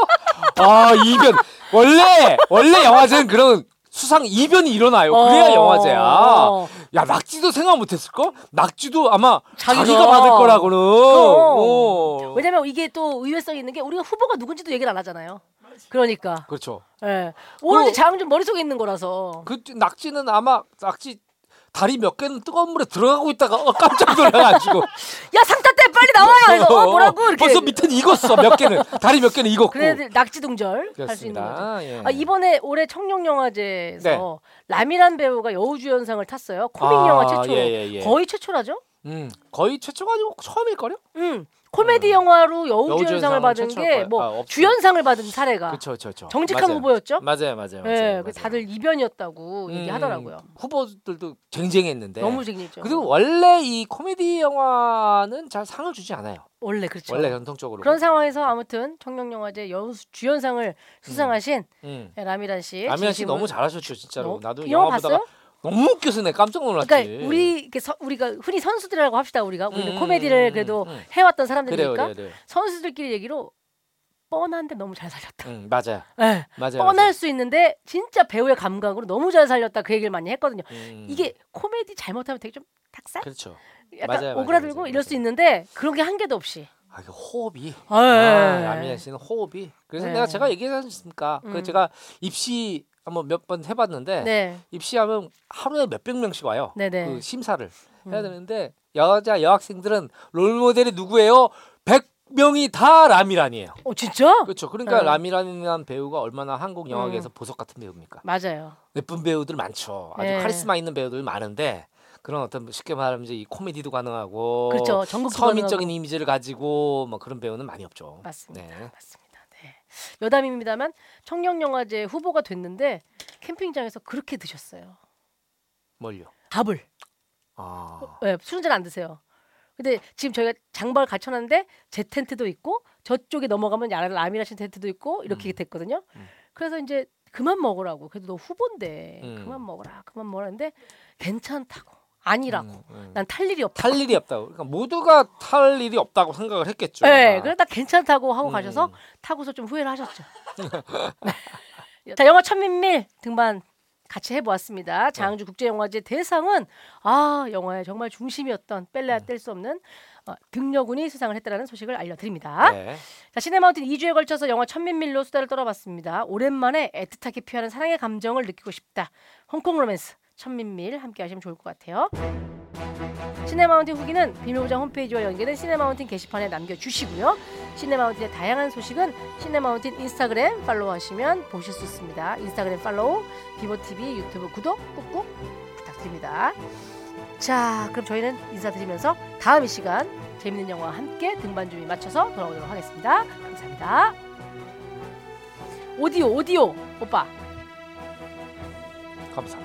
아 이변 원래 원래 영화제는 그런 수상 이변이 일어나요. 그래야 어. 영화제야. 어. 야 낙지도 생각 못했을 걸? 낙지도 아마 자기가. 자기가, 받을 거라고는. 어. 왜냐면 이게 또 의외성이 있는 게 우리가 후보가 누군지도 얘기를 안 하잖아요. 그러니까. 그렇죠. 예. 오로지 장준 머릿속에 있는 거라서. 그 낙지는 아마 낙지 다리 몇 개는 뜨거운 물에 들어가고 있다가 어, 깜짝 놀라가지고 야 상타 때 빨리 나와. 그래서 어, 뭐라고 이렇게. 벌써 밑에는 익었어 몇 개는 다리 몇 개는 익었고. 그래 낙지 동절 할 수 있는 거죠. 예. 아, 이번에 올해 청룡영화제에서 네. 라미란 배우가 여우주연상을 탔어요. 코믹 영화 최초. 예, 예, 예. 거의 최초라죠? 음, 거의 최초가 아니고 처음일 거요? 응. 코미디 영화로 여우주연상을 받은 게 거예요. 뭐 아, 없어요. 주연상을 받은 사례가 그렇죠, 그렇죠. 정직한 맞아요. 후보였죠? 맞아요, 맞아요, 맞아요. 예, 맞아요. 그 다들 이변이었다고 음, 얘기하더라고요. 후보들도 쟁쟁했는데. 너무 쟁쟁했죠. 그리고 원래 이 코미디 영화는 잘 상을 주지 않아요. 원래 그렇죠. 원래 전통적으로. 그런 상황에서 아무튼 청룡영화제 여주연상을 수상하신 음. 라미란 씨. 라미안 씨 진심으로- 너무 잘하셨죠, 진짜로. 너- 나도 이 영화 영화 보다가 봤어요? 너무 웃겨서 내가 깜짝 놀랐지. 그러니까 우리 이렇게 서, 우리가 흔히 선수들이라고 합시다 우리가 우리는 음, 코미디를 음, 그래도 음, 음. 해왔던 사람들이니까 그래요, 그래요. 선수들끼리 얘기로 뻔한데 너무 잘 살렸다. 음, 맞아요, 예. 맞아요. 뻔할 수 있는데 진짜 배우의 감각으로 너무 잘 살렸다 그 얘기를 많이 했거든요. 음, 이게 코미디 잘못하면 되게 좀 닭살? 그렇죠. 약간 맞아요, 오그라들고 맞아요, 이럴 수. 있는데 그런 게 한 개도 없이. 아, 그 호흡이. 아, 아, 예. 라미아 씨는 호흡이. 그래서 네. 내가 제가 얘기하지 않습니까? 음. 그 제가 입시 한번 몇 번 해봤는데 네, 입시하면 하루에 몇백 명씩 와요. 네네. 그 심사를 해야 음. 되는데 여자 여학생들은 롤 모델이 누구예요? 100명이 다 라미란이에요. 어 진짜? 그렇죠. 그러니까 네. 라미란이라는 배우가 얼마나 한국 영화계에서 보석 같은 배우입니까? 맞아요. 예쁜 배우들 많죠. 아주 네. 카리스마 있는 배우들 많은데 그런 어떤 쉽게 말하면 이제 이 코미디도 가능하고 그렇죠. 가능하고. 이미지를 가지고 뭐 그런 배우는 많이 없죠. 맞습니다. 네. 맞습니다. 네. 여담입니다만 청룡영화제 후보가 됐는데 캠핑장에서 그렇게 드셨어요. 뭘요? 밥을. 아. 네, 술은 잘안 드세요. 근데 지금 저희가 장박을 갖춰놨는데 제 텐트도 있고 저쪽에 넘어가면 라미라신 텐트도 있고 이렇게 음. 됐거든요. 음. 그래서 이제 그만 먹으라고. 그래도 너 후보인데 음. 그만 먹어라. 그만 먹으라는데 괜찮다고. 아니라고. 음, 음. 난탈 일이 없다. 탈 일이 없다고. 그러니까 모두가 탈 일이 없다고 생각을 했겠죠. 네, 아마. 그러다 괜찮다고 하고 음. 가셔서 타고서 좀 후회를 하셨죠. 네. 자, 영화 천민밀 등반 같이 해보았습니다. 장항주 국제영화제 대상은 아 영화의 정말 중심이었던 뺄래야 뗄 수 없는 어, 등려군이 수상을 했다라는 소식을 알려드립니다. 네. 자, 시네마운틴 2주에 걸쳐서 영화 첨밀밀로 수다를 떨어봤습니다. 오랜만에 애틋하게 피어나는 사랑의 감정을 느끼고 싶다. 홍콩 로맨스 첨밀밀 함께 하시면 좋을 것 같아요. 시네마운틴 후기는 비밀보장 홈페이지와 연계된 시네마운틴 게시판에 남겨주시고요. 시네마운틴의 다양한 소식은 시네마운틴 인스타그램 팔로우하시면 보실 수 있습니다. 인스타그램 팔로우, 비보TV 유튜브 구독 꾹꾹 부탁드립니다. 자, 그럼 저희는 인사드리면서 다음 이 시간 재밌는 영화와 함께 등반 준비 맞춰서 돌아오도록 하겠습니다. 감사합니다. 오디오, 오디오, 오빠. 감사합니다.